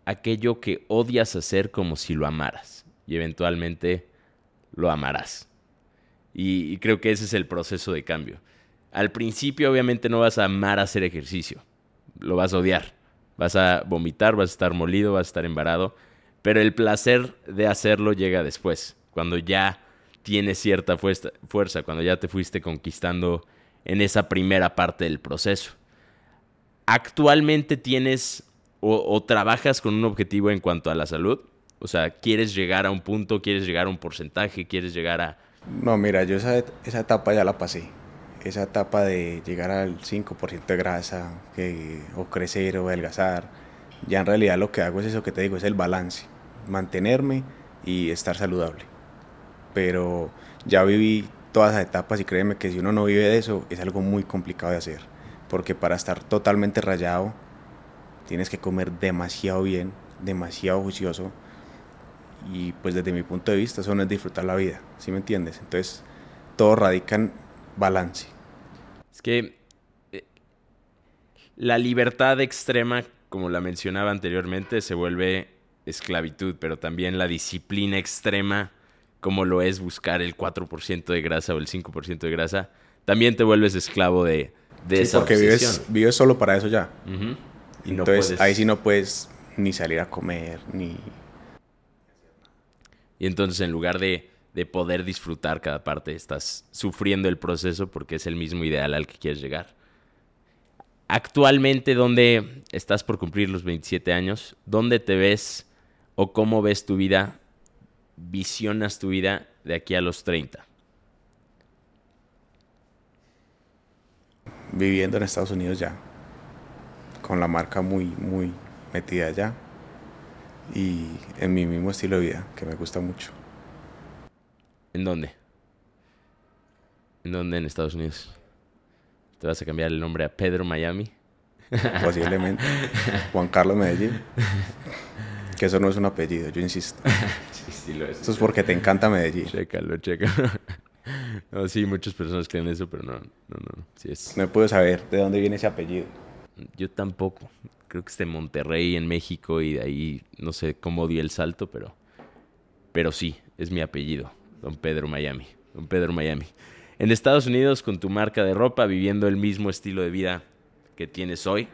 [SPEAKER 1] aquello que odias hacer como si lo amaras. Y eventualmente lo amarás. Y, creo que ese es el proceso de cambio. Al principio obviamente no vas a amar hacer ejercicio. Lo vas a odiar. Vas a vomitar, vas a estar molido, vas a estar embarado. Pero el placer de hacerlo llega después. Cuando ya tienes cierta fuerza, cuando ya te fuiste conquistando en esa primera parte del proceso. ¿Actualmente tienes o, trabajas con un objetivo en cuanto a la salud? O sea, ¿quieres llegar a un punto? ¿Quieres llegar a un porcentaje? ¿Quieres llegar a...?
[SPEAKER 2] No, mira, yo esa, esa etapa ya la pasé. Esa etapa de llegar al 5% de grasa, o crecer o adelgazar. Ya en realidad lo que hago es eso que te digo, es el balance. Mantenerme y estar saludable. Pero ya viví todas las etapas y créeme que si uno no vive de eso es algo muy complicado de hacer. Porque para estar totalmente rayado tienes que comer demasiado bien, demasiado juicioso. Y pues desde mi punto de vista eso no es disfrutar la vida, ¿sí me entiendes? Entonces todo radica en balance.
[SPEAKER 1] Es que eh, la libertad extrema, como la mencionaba anteriormente, se vuelve esclavitud, pero también la disciplina extrema, como lo es buscar el 4% de grasa o el 5% de grasa, también te vuelves esclavo de, de
[SPEAKER 2] sí,
[SPEAKER 1] esa
[SPEAKER 2] porque vives, vives solo para eso ya.
[SPEAKER 1] Uh -huh.
[SPEAKER 2] y no Entonces ahí sí no puedes ni salir a comer, ni...
[SPEAKER 1] Y entonces en lugar de, de, poder disfrutar cada parte, estás sufriendo el proceso porque es el mismo ideal al que quieres llegar. Actualmente, ¿dónde estás por cumplir los 27 años? ¿Dónde te ves o cómo ves tu vida? ¿Visionas tu vida de aquí a los 30?
[SPEAKER 2] Viviendo en Estados Unidos ya, con la marca muy, muy metida ya y en mi mismo estilo de vida, que me gusta mucho.
[SPEAKER 1] ¿En dónde? ¿En dónde en Estados Unidos? ¿Te vas a cambiar el nombre a Pedro Miami?
[SPEAKER 2] Posiblemente. *laughs* Juan Carlos Medellín. Que eso no es un apellido, yo insisto.
[SPEAKER 1] sí, sí lo es.
[SPEAKER 2] Eso es porque te encanta Medellín.
[SPEAKER 1] Chécalo, chécalo. *laughs* No, sí, muchas personas creen eso, pero no, no, no. Sí es.
[SPEAKER 2] No puedo saber de dónde viene ese apellido.
[SPEAKER 1] Yo tampoco. Creo que es de Monterrey, en México, y de ahí no sé cómo dio el salto, pero, pero sí, es mi apellido. Don Pedro Miami. Don Pedro Miami. En Estados Unidos, con tu marca de ropa, viviendo el mismo estilo de vida que tienes hoy.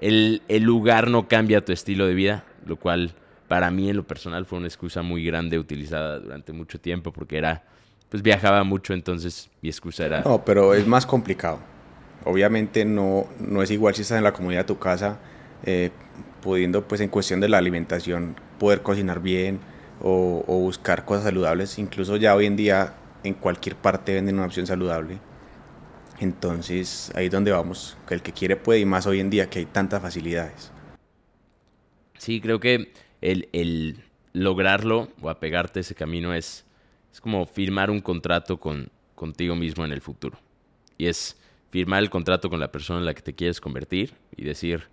[SPEAKER 1] El, el lugar no cambia tu estilo de vida, lo cual para mí en lo personal fue una excusa muy grande utilizada durante mucho tiempo porque era, pues viajaba mucho, entonces mi excusa era...
[SPEAKER 2] No, pero es más complicado. Obviamente no, no es igual si estás en la comunidad de tu casa, eh, pudiendo pues en cuestión de la alimentación poder cocinar bien o, o buscar cosas saludables. Incluso ya hoy en día en cualquier parte venden una opción saludable. Entonces ahí es donde vamos, que el que quiere puede y más hoy en día que hay tantas facilidades.
[SPEAKER 1] Sí, creo que el, el lograrlo o apegarte a ese camino es, es como firmar un contrato con, contigo mismo en el futuro. Y es firmar el contrato con la persona en la que te quieres convertir y decir,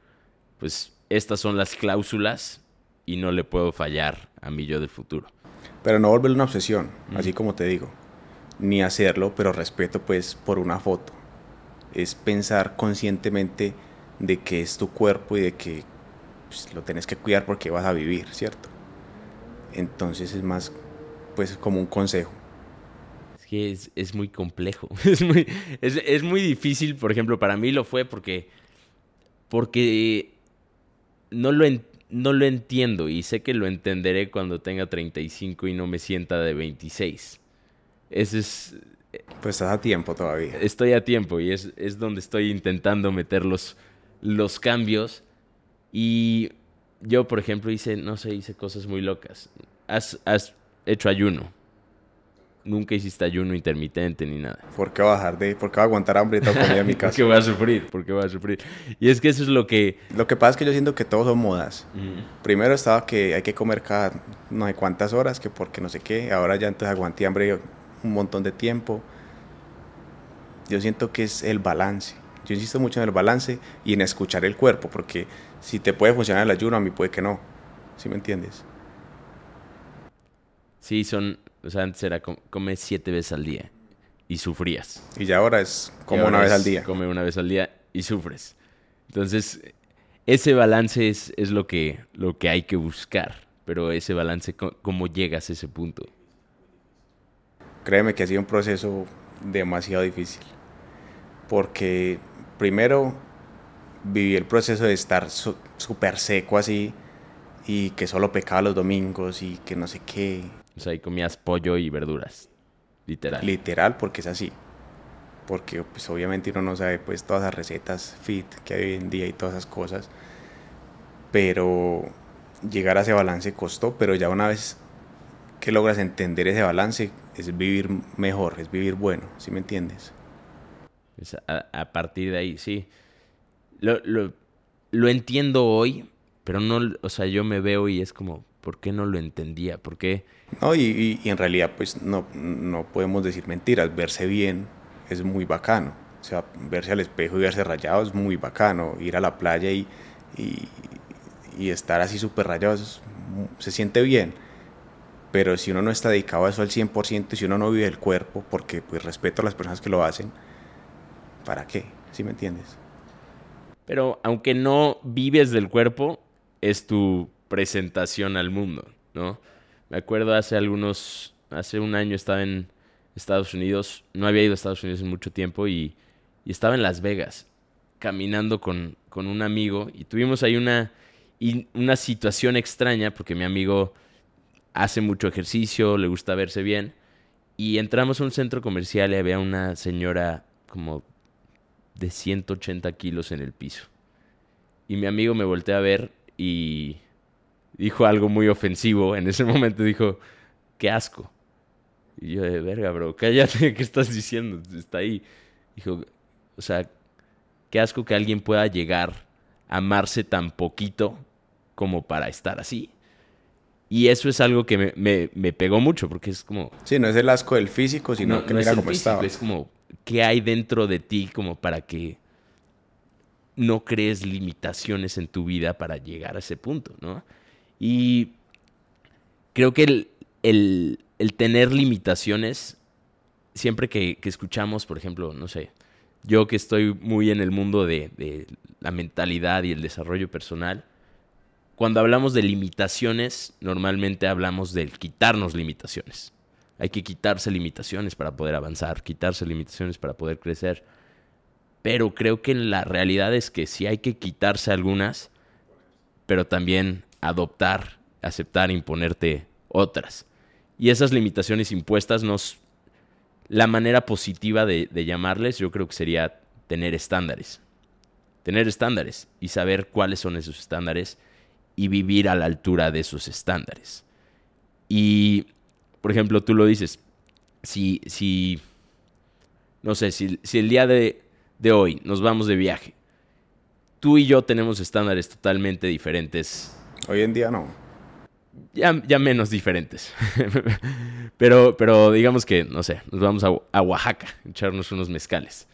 [SPEAKER 1] pues estas son las cláusulas y no le puedo fallar a mi yo del futuro.
[SPEAKER 2] Pero no volverlo una obsesión, así como te digo, ni hacerlo, pero respeto pues por una foto. Es pensar conscientemente de que es tu cuerpo y de que pues, lo tenés que cuidar porque vas a vivir, ¿cierto? Entonces es más pues como un consejo.
[SPEAKER 1] Es que es, es muy complejo. *laughs* Es muy, es, es muy difícil, por ejemplo, para mí lo fue porque, porque no lo, en- no lo entiendo y sé que lo entenderé cuando tenga 35 y no me sienta de 26. Ese es,
[SPEAKER 2] Pues estás a tiempo todavía.
[SPEAKER 1] estoy a tiempo y es, es donde estoy intentando meter los, los cambios. Y yo, por ejemplo, hice, no sé, hice cosas muy locas. Has, has hecho ayuno. Nunca hiciste ayuno intermitente ni nada.
[SPEAKER 2] ¿Por qué bajar de, por qué aguantar hambre y comida en mi *laughs*
[SPEAKER 1] ¿Por
[SPEAKER 2] casa?
[SPEAKER 1] qué voy a sufrir? ¿Por qué voy a sufrir? Y es que eso es lo que...
[SPEAKER 2] Lo que pasa es que yo siento que todos son modas. Primero estaba que hay que comer cada no sé cuántas horas, que porque no sé qué. Ahora ya entonces aguanté hambre un montón de tiempo. Yo siento que es el balance. Yo insisto mucho en el balance y en escuchar el cuerpo, porque si te puede funcionar el ayuno, a mí puede que no. ¿Sí me entiendes?
[SPEAKER 1] Sí, son... O sea, antes era com- come siete veces al día y sufrías.
[SPEAKER 2] Y ya ahora es como
[SPEAKER 1] ahora
[SPEAKER 2] una vez al día.
[SPEAKER 1] Come una vez al día y sufres. Entonces, ese balance es, es lo, que, lo que hay que buscar. Pero ese balance, ¿cómo llegas a ese punto?
[SPEAKER 2] Créeme que ha sido un proceso demasiado difícil. Porque primero viví el proceso de estar su- súper seco así y que solo pecaba los domingos y que no sé qué.
[SPEAKER 1] O sea, ahí comías pollo y verduras. Literal.
[SPEAKER 2] Literal, porque es así. Porque pues obviamente uno no sabe pues todas las recetas fit que hay hoy en día y todas esas cosas. Pero llegar a ese balance costó, pero ya una vez que logras entender ese balance es vivir mejor, es vivir bueno, ¿sí me entiendes?
[SPEAKER 1] Es a, a partir de ahí, sí. Lo, lo, lo entiendo hoy, pero no, o sea, yo me veo y es como, ¿por qué no lo entendía? ¿Por qué?
[SPEAKER 2] No, y, y- y en realidad pues no, no podemos decir mentiras, verse bien es muy bacano. O sea, verse al espejo y verse rayado es muy bacano. Ir a la playa y, y, y estar así súper rayado es se siente bien. Pero si uno no está dedicado a eso al 100% y si uno no vive el cuerpo, porque pues respeto a las personas que lo hacen, ¿para qué? ¿Sí me entiendes?
[SPEAKER 1] Pero aunque no vives del cuerpo, es tu presentación al mundo, ¿no? Me acuerdo hace algunos, hace un año estaba en Estados Unidos, no había ido a Estados Unidos en mucho tiempo y, y estaba en Las Vegas, caminando con, con un amigo y tuvimos ahí una, una situación extraña porque mi amigo hace mucho ejercicio, le gusta verse bien y entramos a un centro comercial y había una señora como de 180 kilos en el piso. Y mi amigo me voltea a ver y dijo algo muy ofensivo. En ese *laughs* momento dijo, qué asco. Y yo de verga, bro, cállate, *laughs* ¿qué estás diciendo? Está ahí. Dijo, o sea, qué asco que alguien pueda llegar a amarse tan poquito como para estar así. Y eso es algo que me, me, pegó mucho, porque es como...
[SPEAKER 2] Sí, no es el asco del físico, sino que no mira cómo estaba.
[SPEAKER 1] Es como, ¿qué hay dentro de ti como para que no crees limitaciones en tu vida para llegar a ese punto, ¿no? Y creo que el, el, tener limitaciones, siempre que, escuchamos, por ejemplo, no sé, yo que estoy muy en el mundo de la mentalidad y el desarrollo personal, cuando hablamos de limitaciones, normalmente hablamos del quitarnos limitaciones. Hay que quitarse limitaciones para poder avanzar, quitarse limitaciones para poder crecer. Pero creo que la realidad es que sí hay que quitarse algunas, pero también adoptar, aceptar, imponerte otras. Y esas limitaciones impuestas nos... La manera positiva de, llamarles yo creo que sería tener estándares. Tener estándares y saber cuáles son esos estándares y vivir a la altura de esos estándares. Y, por ejemplo, tú lo dices, si, si no sé, si, si el día de, de hoy nos vamos de viaje, tú y yo tenemos estándares totalmente diferentes.
[SPEAKER 2] Hoy en día no
[SPEAKER 1] ya, menos diferentes. *laughs* pero, pero digamos que, no sé, nos vamos a, Oaxaca, echarnos unos mezcales.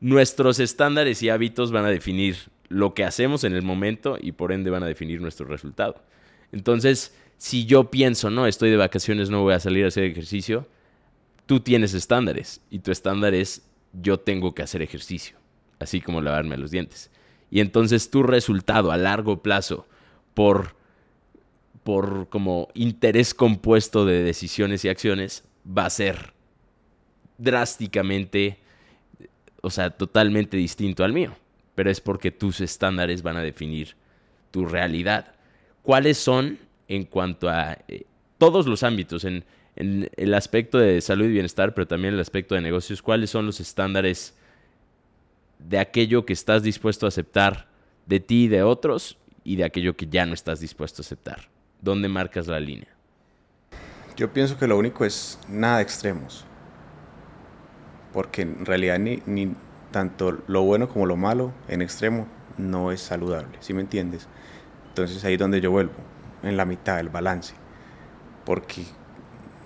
[SPEAKER 1] Nuestros estándares y hábitos van a definir lo que hacemos en el momento y por ende van a definir nuestro resultado. Entonces, si yo pienso, no, estoy de vacaciones, no voy a salir a hacer ejercicio, tú tienes estándares y tu estándar es yo tengo que hacer ejercicio, así como lavarme los dientes. Y entonces tu resultado a largo plazo por por como interés compuesto de decisiones y acciones va a ser drásticamente, o sea, totalmente distinto al mío. Pero es porque tus estándares van a definir tu realidad. ¿Cuáles son en cuanto a eh, todos los ámbitos, en, en el aspecto de salud y bienestar, pero también el aspecto de negocios? ¿Cuáles son los estándares de aquello que estás dispuesto a aceptar de ti y de otros y de aquello que ya no estás dispuesto a aceptar? ¿dónde marcas la línea?
[SPEAKER 2] Yo pienso que lo único es nada extremos. Porque en realidad ni, ni tanto lo bueno como lo malo en extremo no es saludable, ¿sí me entiendes? Entonces ahí es donde yo vuelvo, en la mitad, el balance. Porque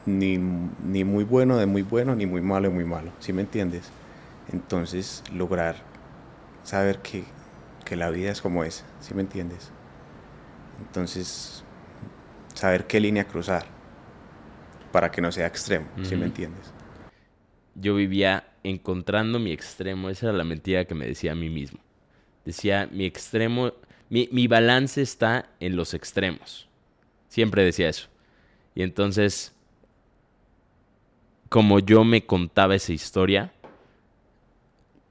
[SPEAKER 2] ni, ni muy bueno de muy bueno, ni muy malo de muy malo, ¿sí me entiendes? Entonces lograr saber que, que la vida es como es, ¿sí me entiendes? Entonces saber qué línea cruzar para que no sea extremo, si me entiendes.
[SPEAKER 1] Yo vivía encontrando mi extremo, esa era la mentira que me decía a mí mismo. Decía, mi extremo, mi, mi balance está en los extremos. Siempre decía eso. Y entonces, como yo me contaba esa historia,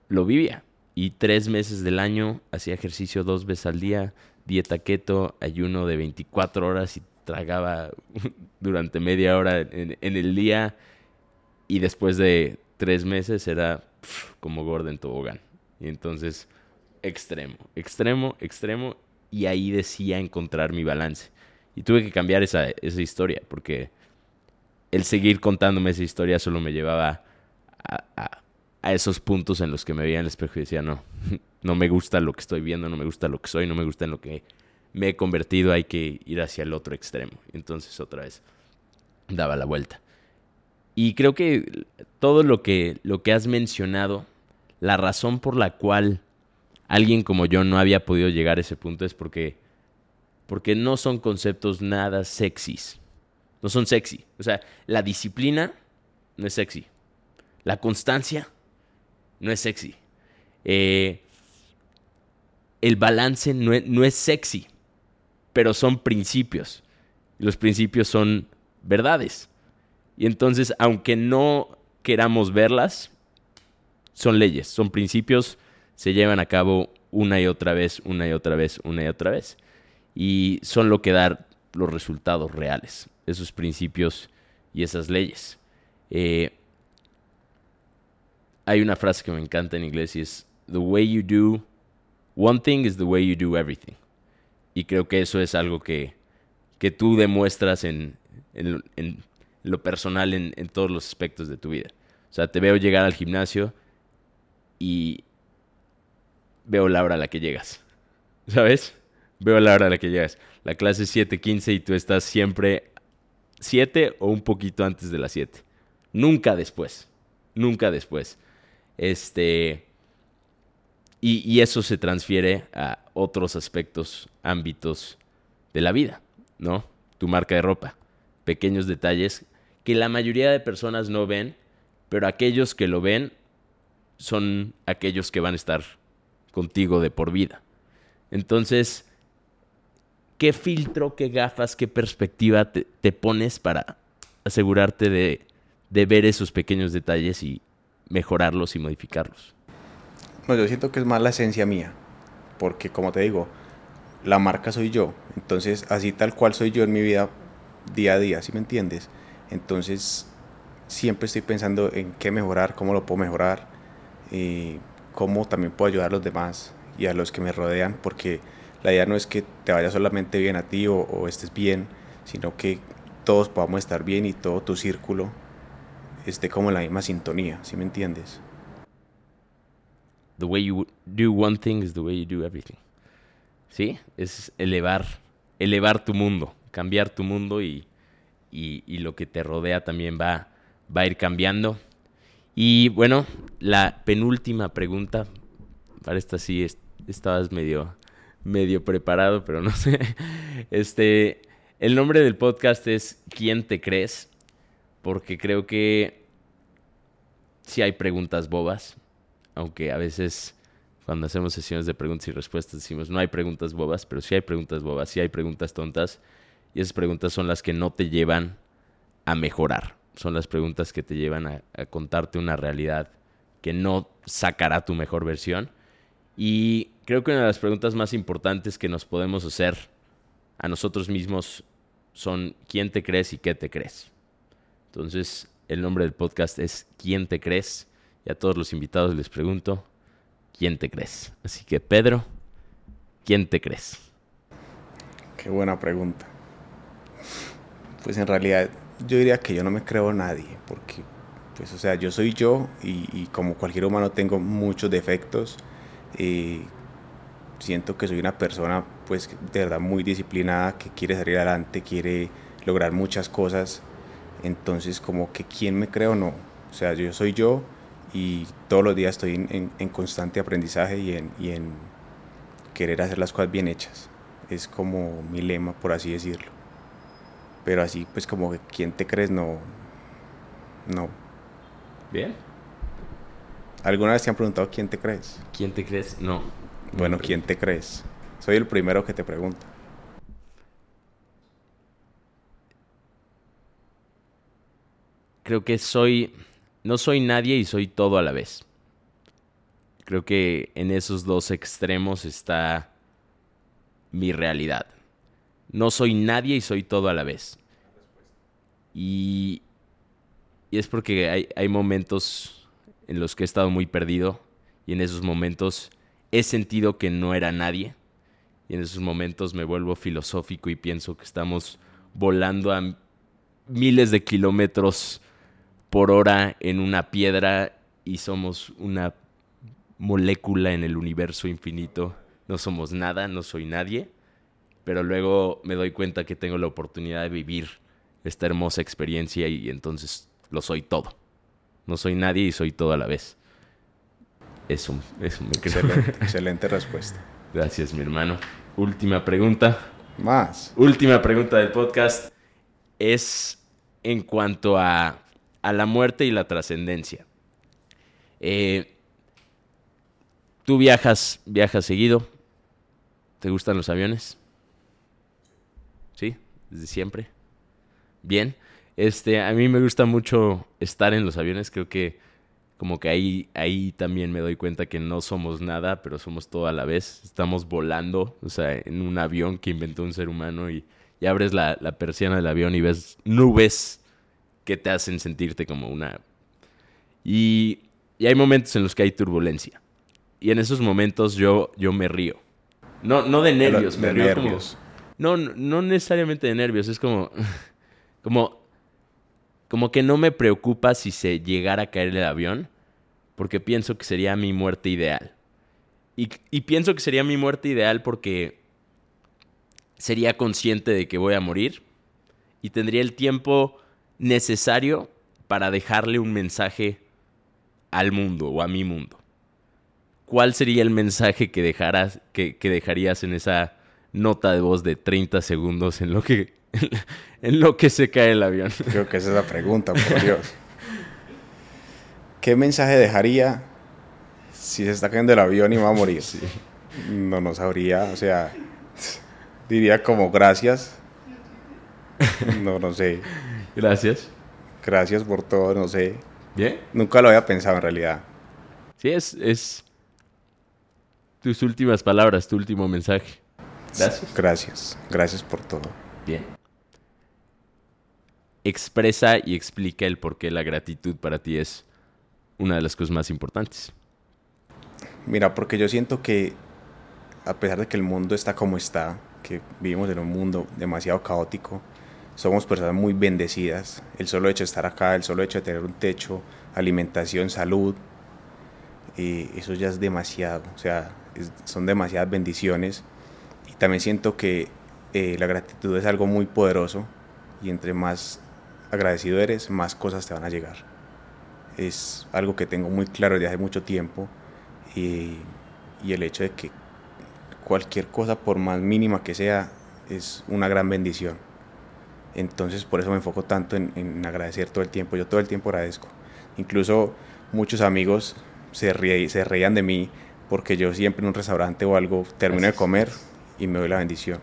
[SPEAKER 1] lo vivía. Y tres meses del año hacía ejercicio dos veces al día, dieta keto, ayuno de 24 horas y tragaba *laughs* durante media hora en, el día y después de tres meses era como Gordon Tobogán. Y entonces, extremo, extremo, extremo, y ahí decía encontrar mi balance. Y tuve que cambiar esa, esa historia, porque el seguir contándome esa historia solo me llevaba a, esos puntos en los que me veía en el espejo y decía, no, *laughs* no me gusta lo que estoy viendo, no me gusta lo que soy, no me gusta en lo que me he convertido, hay que ir hacia el otro extremo. Entonces otra vez daba la vuelta. Y creo que todo lo que, lo que has mencionado, la razón por la cual alguien como yo no había podido llegar a ese punto es porque, porque no son conceptos nada sexys. No son sexy. O sea, la disciplina no es sexy. La constancia no es sexy. Eh, el balance no no es sexy pero son principios. Los principios son verdades. Y entonces, aunque no queramos verlas, son leyes, son principios, se llevan a cabo una y otra vez, una y otra vez, una y otra vez. Y son lo que dan los resultados reales, esos principios y esas leyes. Eh, hay una frase que me encanta en inglés y es, The way you do one thing is the way you do everything. Y creo que eso es algo que, que tú demuestras en, en, lo personal en, en todos los aspectos de tu vida. O sea, te veo llegar al gimnasio y veo la hora a la que llegas. *laughs* ¿Sabes? Veo la hora a la que llegas. La clase es 7.15 y tú estás siempre 7 o un poquito antes de las 7. Nunca después. Nunca después. Este. Y, y, eso se transfiere a otros aspectos, ámbitos de la vida, ¿no? Tu marca de ropa. Pequeños detalles que la mayoría de personas no ven, pero aquellos que lo ven son aquellos que van a estar contigo de por vida. Entonces, ¿qué filtro, qué gafas, qué perspectiva te, pones para asegurarte de, de, ver esos pequeños detalles y mejorarlos y modificarlos?
[SPEAKER 2] No, yo siento que es más la esencia mía, porque como te digo, la marca soy yo, entonces así tal cual soy yo en mi vida día a día, ¿sí me entiendes? Entonces siempre estoy pensando en qué mejorar, cómo lo puedo mejorar, y cómo también puedo ayudar a los demás y a los que me rodean, porque la idea no es que te vaya solamente bien a ti o, o estés bien, sino que todos podamos estar bien y todo tu círculo esté como la misma sintonía, ¿sí me entiendes?
[SPEAKER 1] The way you do one thing is the way you do everything. ¿Sí? Es elevar, elevar tu mundo, cambiar tu mundo y, y, y lo que te rodea también va, va a ir cambiando. Y bueno, la penúltima pregunta, para esta sí estabas medio, medio preparado, pero no sé. *laughs* Este, el nombre del podcast es ¿Quién te crees? Porque creo que sí hay preguntas bobas, aunque a veces cuando hacemos sesiones de preguntas y respuestas decimos no hay preguntas bobas, pero sí hay preguntas bobas, sí hay preguntas tontas, y esas preguntas son las que no te llevan a mejorar son las preguntas que te llevan a, a, contarte una realidad que no sacará tu mejor versión. Y creo que una de las preguntas más importantes que nos podemos hacer a nosotros mismos son ¿quién te crees y qué te crees? Entonces, el nombre del podcast es ¿quién te crees? Y a todos los invitados les pregunto ¿quién te crees? Así que, Pedro, ¿quién te crees?
[SPEAKER 2] Qué buena pregunta. Pues en realidad yo diría que yo no me creo a nadie, porque, pues, o sea, yo soy yo y, como cualquier humano tengo muchos defectos. Eh, siento que soy una persona, pues, de verdad muy disciplinada, que quiere salir adelante, quiere lograr muchas cosas. Entonces, como que quién me creo, no. O sea, yo soy yo y todos los días estoy en, en, en constante aprendizaje y en, y en querer hacer las cosas bien hechas. Es como mi lema, por así decirlo. Pero así pues como que quién te crees no no.
[SPEAKER 1] Bien.
[SPEAKER 2] Alguna vez te han preguntado quién te crees
[SPEAKER 1] quién te crees no.
[SPEAKER 2] Bueno quién te crees soy el primero que te pregunta
[SPEAKER 1] creo que soy no soy nadie y soy todo a la vez creo que en esos dos extremos está mi realidad no soy nadie y soy todo a la vez. Y, y es porque hay, hay, momentos en los que he estado muy perdido y en esos momentos he sentido que no era nadie. Y en esos momentos me vuelvo filosófico y pienso que estamos volando a miles de kilómetros por hora en una piedra y somos una molécula en el universo infinito. No somos nada, no soy nadie pero luego me doy cuenta que tengo la oportunidad de vivir esta hermosa experiencia y entonces lo soy todo. No soy nadie y soy todo a la vez. Eso, eso me creo.
[SPEAKER 2] Excelente, *laughs* excelente respuesta.
[SPEAKER 1] Gracias, mi hermano. Última pregunta.
[SPEAKER 2] Más.
[SPEAKER 1] Última pregunta del podcast es en cuanto a, a la muerte y la trascendencia. Eh, Tú viajas, viajas seguido. ¿Te gustan los aviones? ¿sí? Desde siempre. Bien. Este, a mí me gusta mucho estar en los aviones, creo que como que ahí, ahí también me doy cuenta que no somos nada, pero somos todo a la vez. Estamos volando, o sea, en un avión que inventó un ser humano y, y abres la, la persiana del avión y ves nubes que te hacen sentirte como una... Y, y, hay momentos en los que hay turbulencia. Y en esos momentos yo, yo me río. No, no de nervios,
[SPEAKER 2] de
[SPEAKER 1] me río
[SPEAKER 2] nervios.
[SPEAKER 1] como no, no necesariamente de nervios, es como, *laughs* como, como que no me preocupa si se llegara a caer el avión, porque pienso que sería mi muerte ideal. Y, y pienso que sería mi muerte ideal porque sería consciente de que voy a morir y tendría el tiempo necesario para dejarle un mensaje al mundo o a mi mundo. ¿Cuál sería el mensaje que, dejaras, que, que dejarías en esa nota de voz de 30 segundos en lo que, *laughs* en lo que se cae el avión? *laughs*
[SPEAKER 2] Creo que esa es la pregunta, por Dios. ¿Qué mensaje dejaría si se está cayendo el avión y va a morir? No, no sabría, o sea, diría como gracias. *laughs* No, no sé.
[SPEAKER 1] Gracias.
[SPEAKER 2] Gracias por todo, no sé.
[SPEAKER 1] ¿Bien?
[SPEAKER 2] Nunca lo había pensado en realidad.
[SPEAKER 1] Sí, es, es tus últimas palabras, tu último mensaje.
[SPEAKER 2] Gracias. Gracias. Gracias por todo.
[SPEAKER 1] Bien. Expresa y explica el por qué la gratitud para ti es una de las cosas más importantes.
[SPEAKER 2] Mira, porque yo siento que a pesar de que el mundo está como está, que vivimos en un mundo demasiado caótico, somos personas muy bendecidas. El solo hecho de estar acá, el solo hecho de tener un techo, alimentación, salud, eh, eso ya es demasiado. O sea, es- son demasiadas bendiciones. Y también siento que eh, la gratitud es algo muy poderoso y entre más agradecido eres, más cosas te van a llegar. Es algo que tengo muy claro desde hace mucho tiempo y, y el hecho de que cualquier cosa, por más mínima que sea, es una gran bendición. Entonces por eso me enfoco tanto en, en agradecer todo el tiempo. Yo todo el tiempo agradezco. Incluso muchos amigos se, ríe- se reían de mí porque yo siempre en un restaurante o algo termino de comer y me doy la bendición.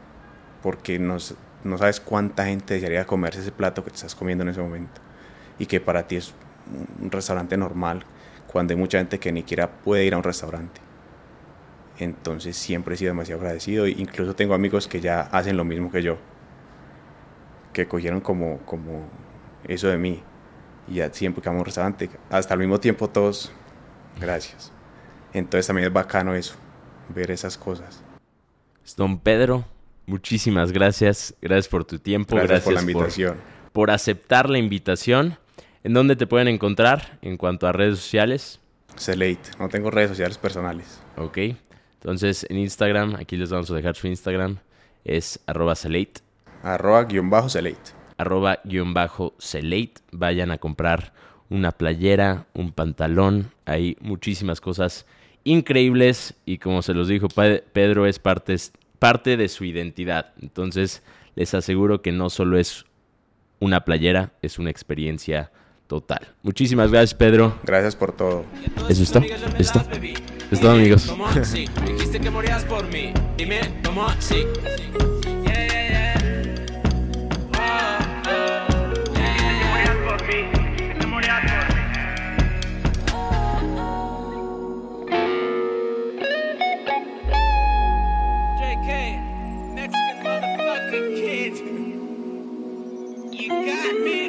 [SPEAKER 2] Porque no, sabes cuánta gente desearía comerse ese plato que te estás comiendo en ese momento. Y que para ti es un- un restaurante normal cuando hay mucha gente que ni siquiera puede ir a un restaurante. Entonces siempre he sido demasiado agradecido. e Incluso tengo amigos que ya hacen lo mismo que yo. Que cogieron como, como eso de mí. Y ya siempre que vamos a un restaurante, hasta al mismo tiempo todos, gracias. Entonces también es bacano eso, ver esas cosas.
[SPEAKER 1] Don Pedro, muchísimas gracias. Gracias por tu tiempo.
[SPEAKER 2] Gracias,
[SPEAKER 1] Gracias,
[SPEAKER 2] por la invitación.
[SPEAKER 1] por aceptar la invitación. ¿En dónde te pueden encontrar en cuanto a redes sociales?
[SPEAKER 2] Selate, no tengo redes sociales personales.
[SPEAKER 1] Ok. Entonces, en Instagram, aquí les vamos a dejar su Instagram, es arroba celate,
[SPEAKER 2] Arroba guion bajo Selate.
[SPEAKER 1] arroba guion bajo celate. Vayan a comprar una playera, un pantalón, hay muchísimas cosas increíbles y como se los dijo, Pe- Pedro es parte, parte de su identidad. Entonces, les aseguro que no solo es una playera, es una experiencia total. Muchísimas gracias, Pedro.
[SPEAKER 2] Gracias por todo.
[SPEAKER 1] ¿Eso es todo? ¿Eso es todo? Amigos.
[SPEAKER 3] ¿Cómo así? Dijiste que morías por mí. Dime, ¿cómo así? Got me.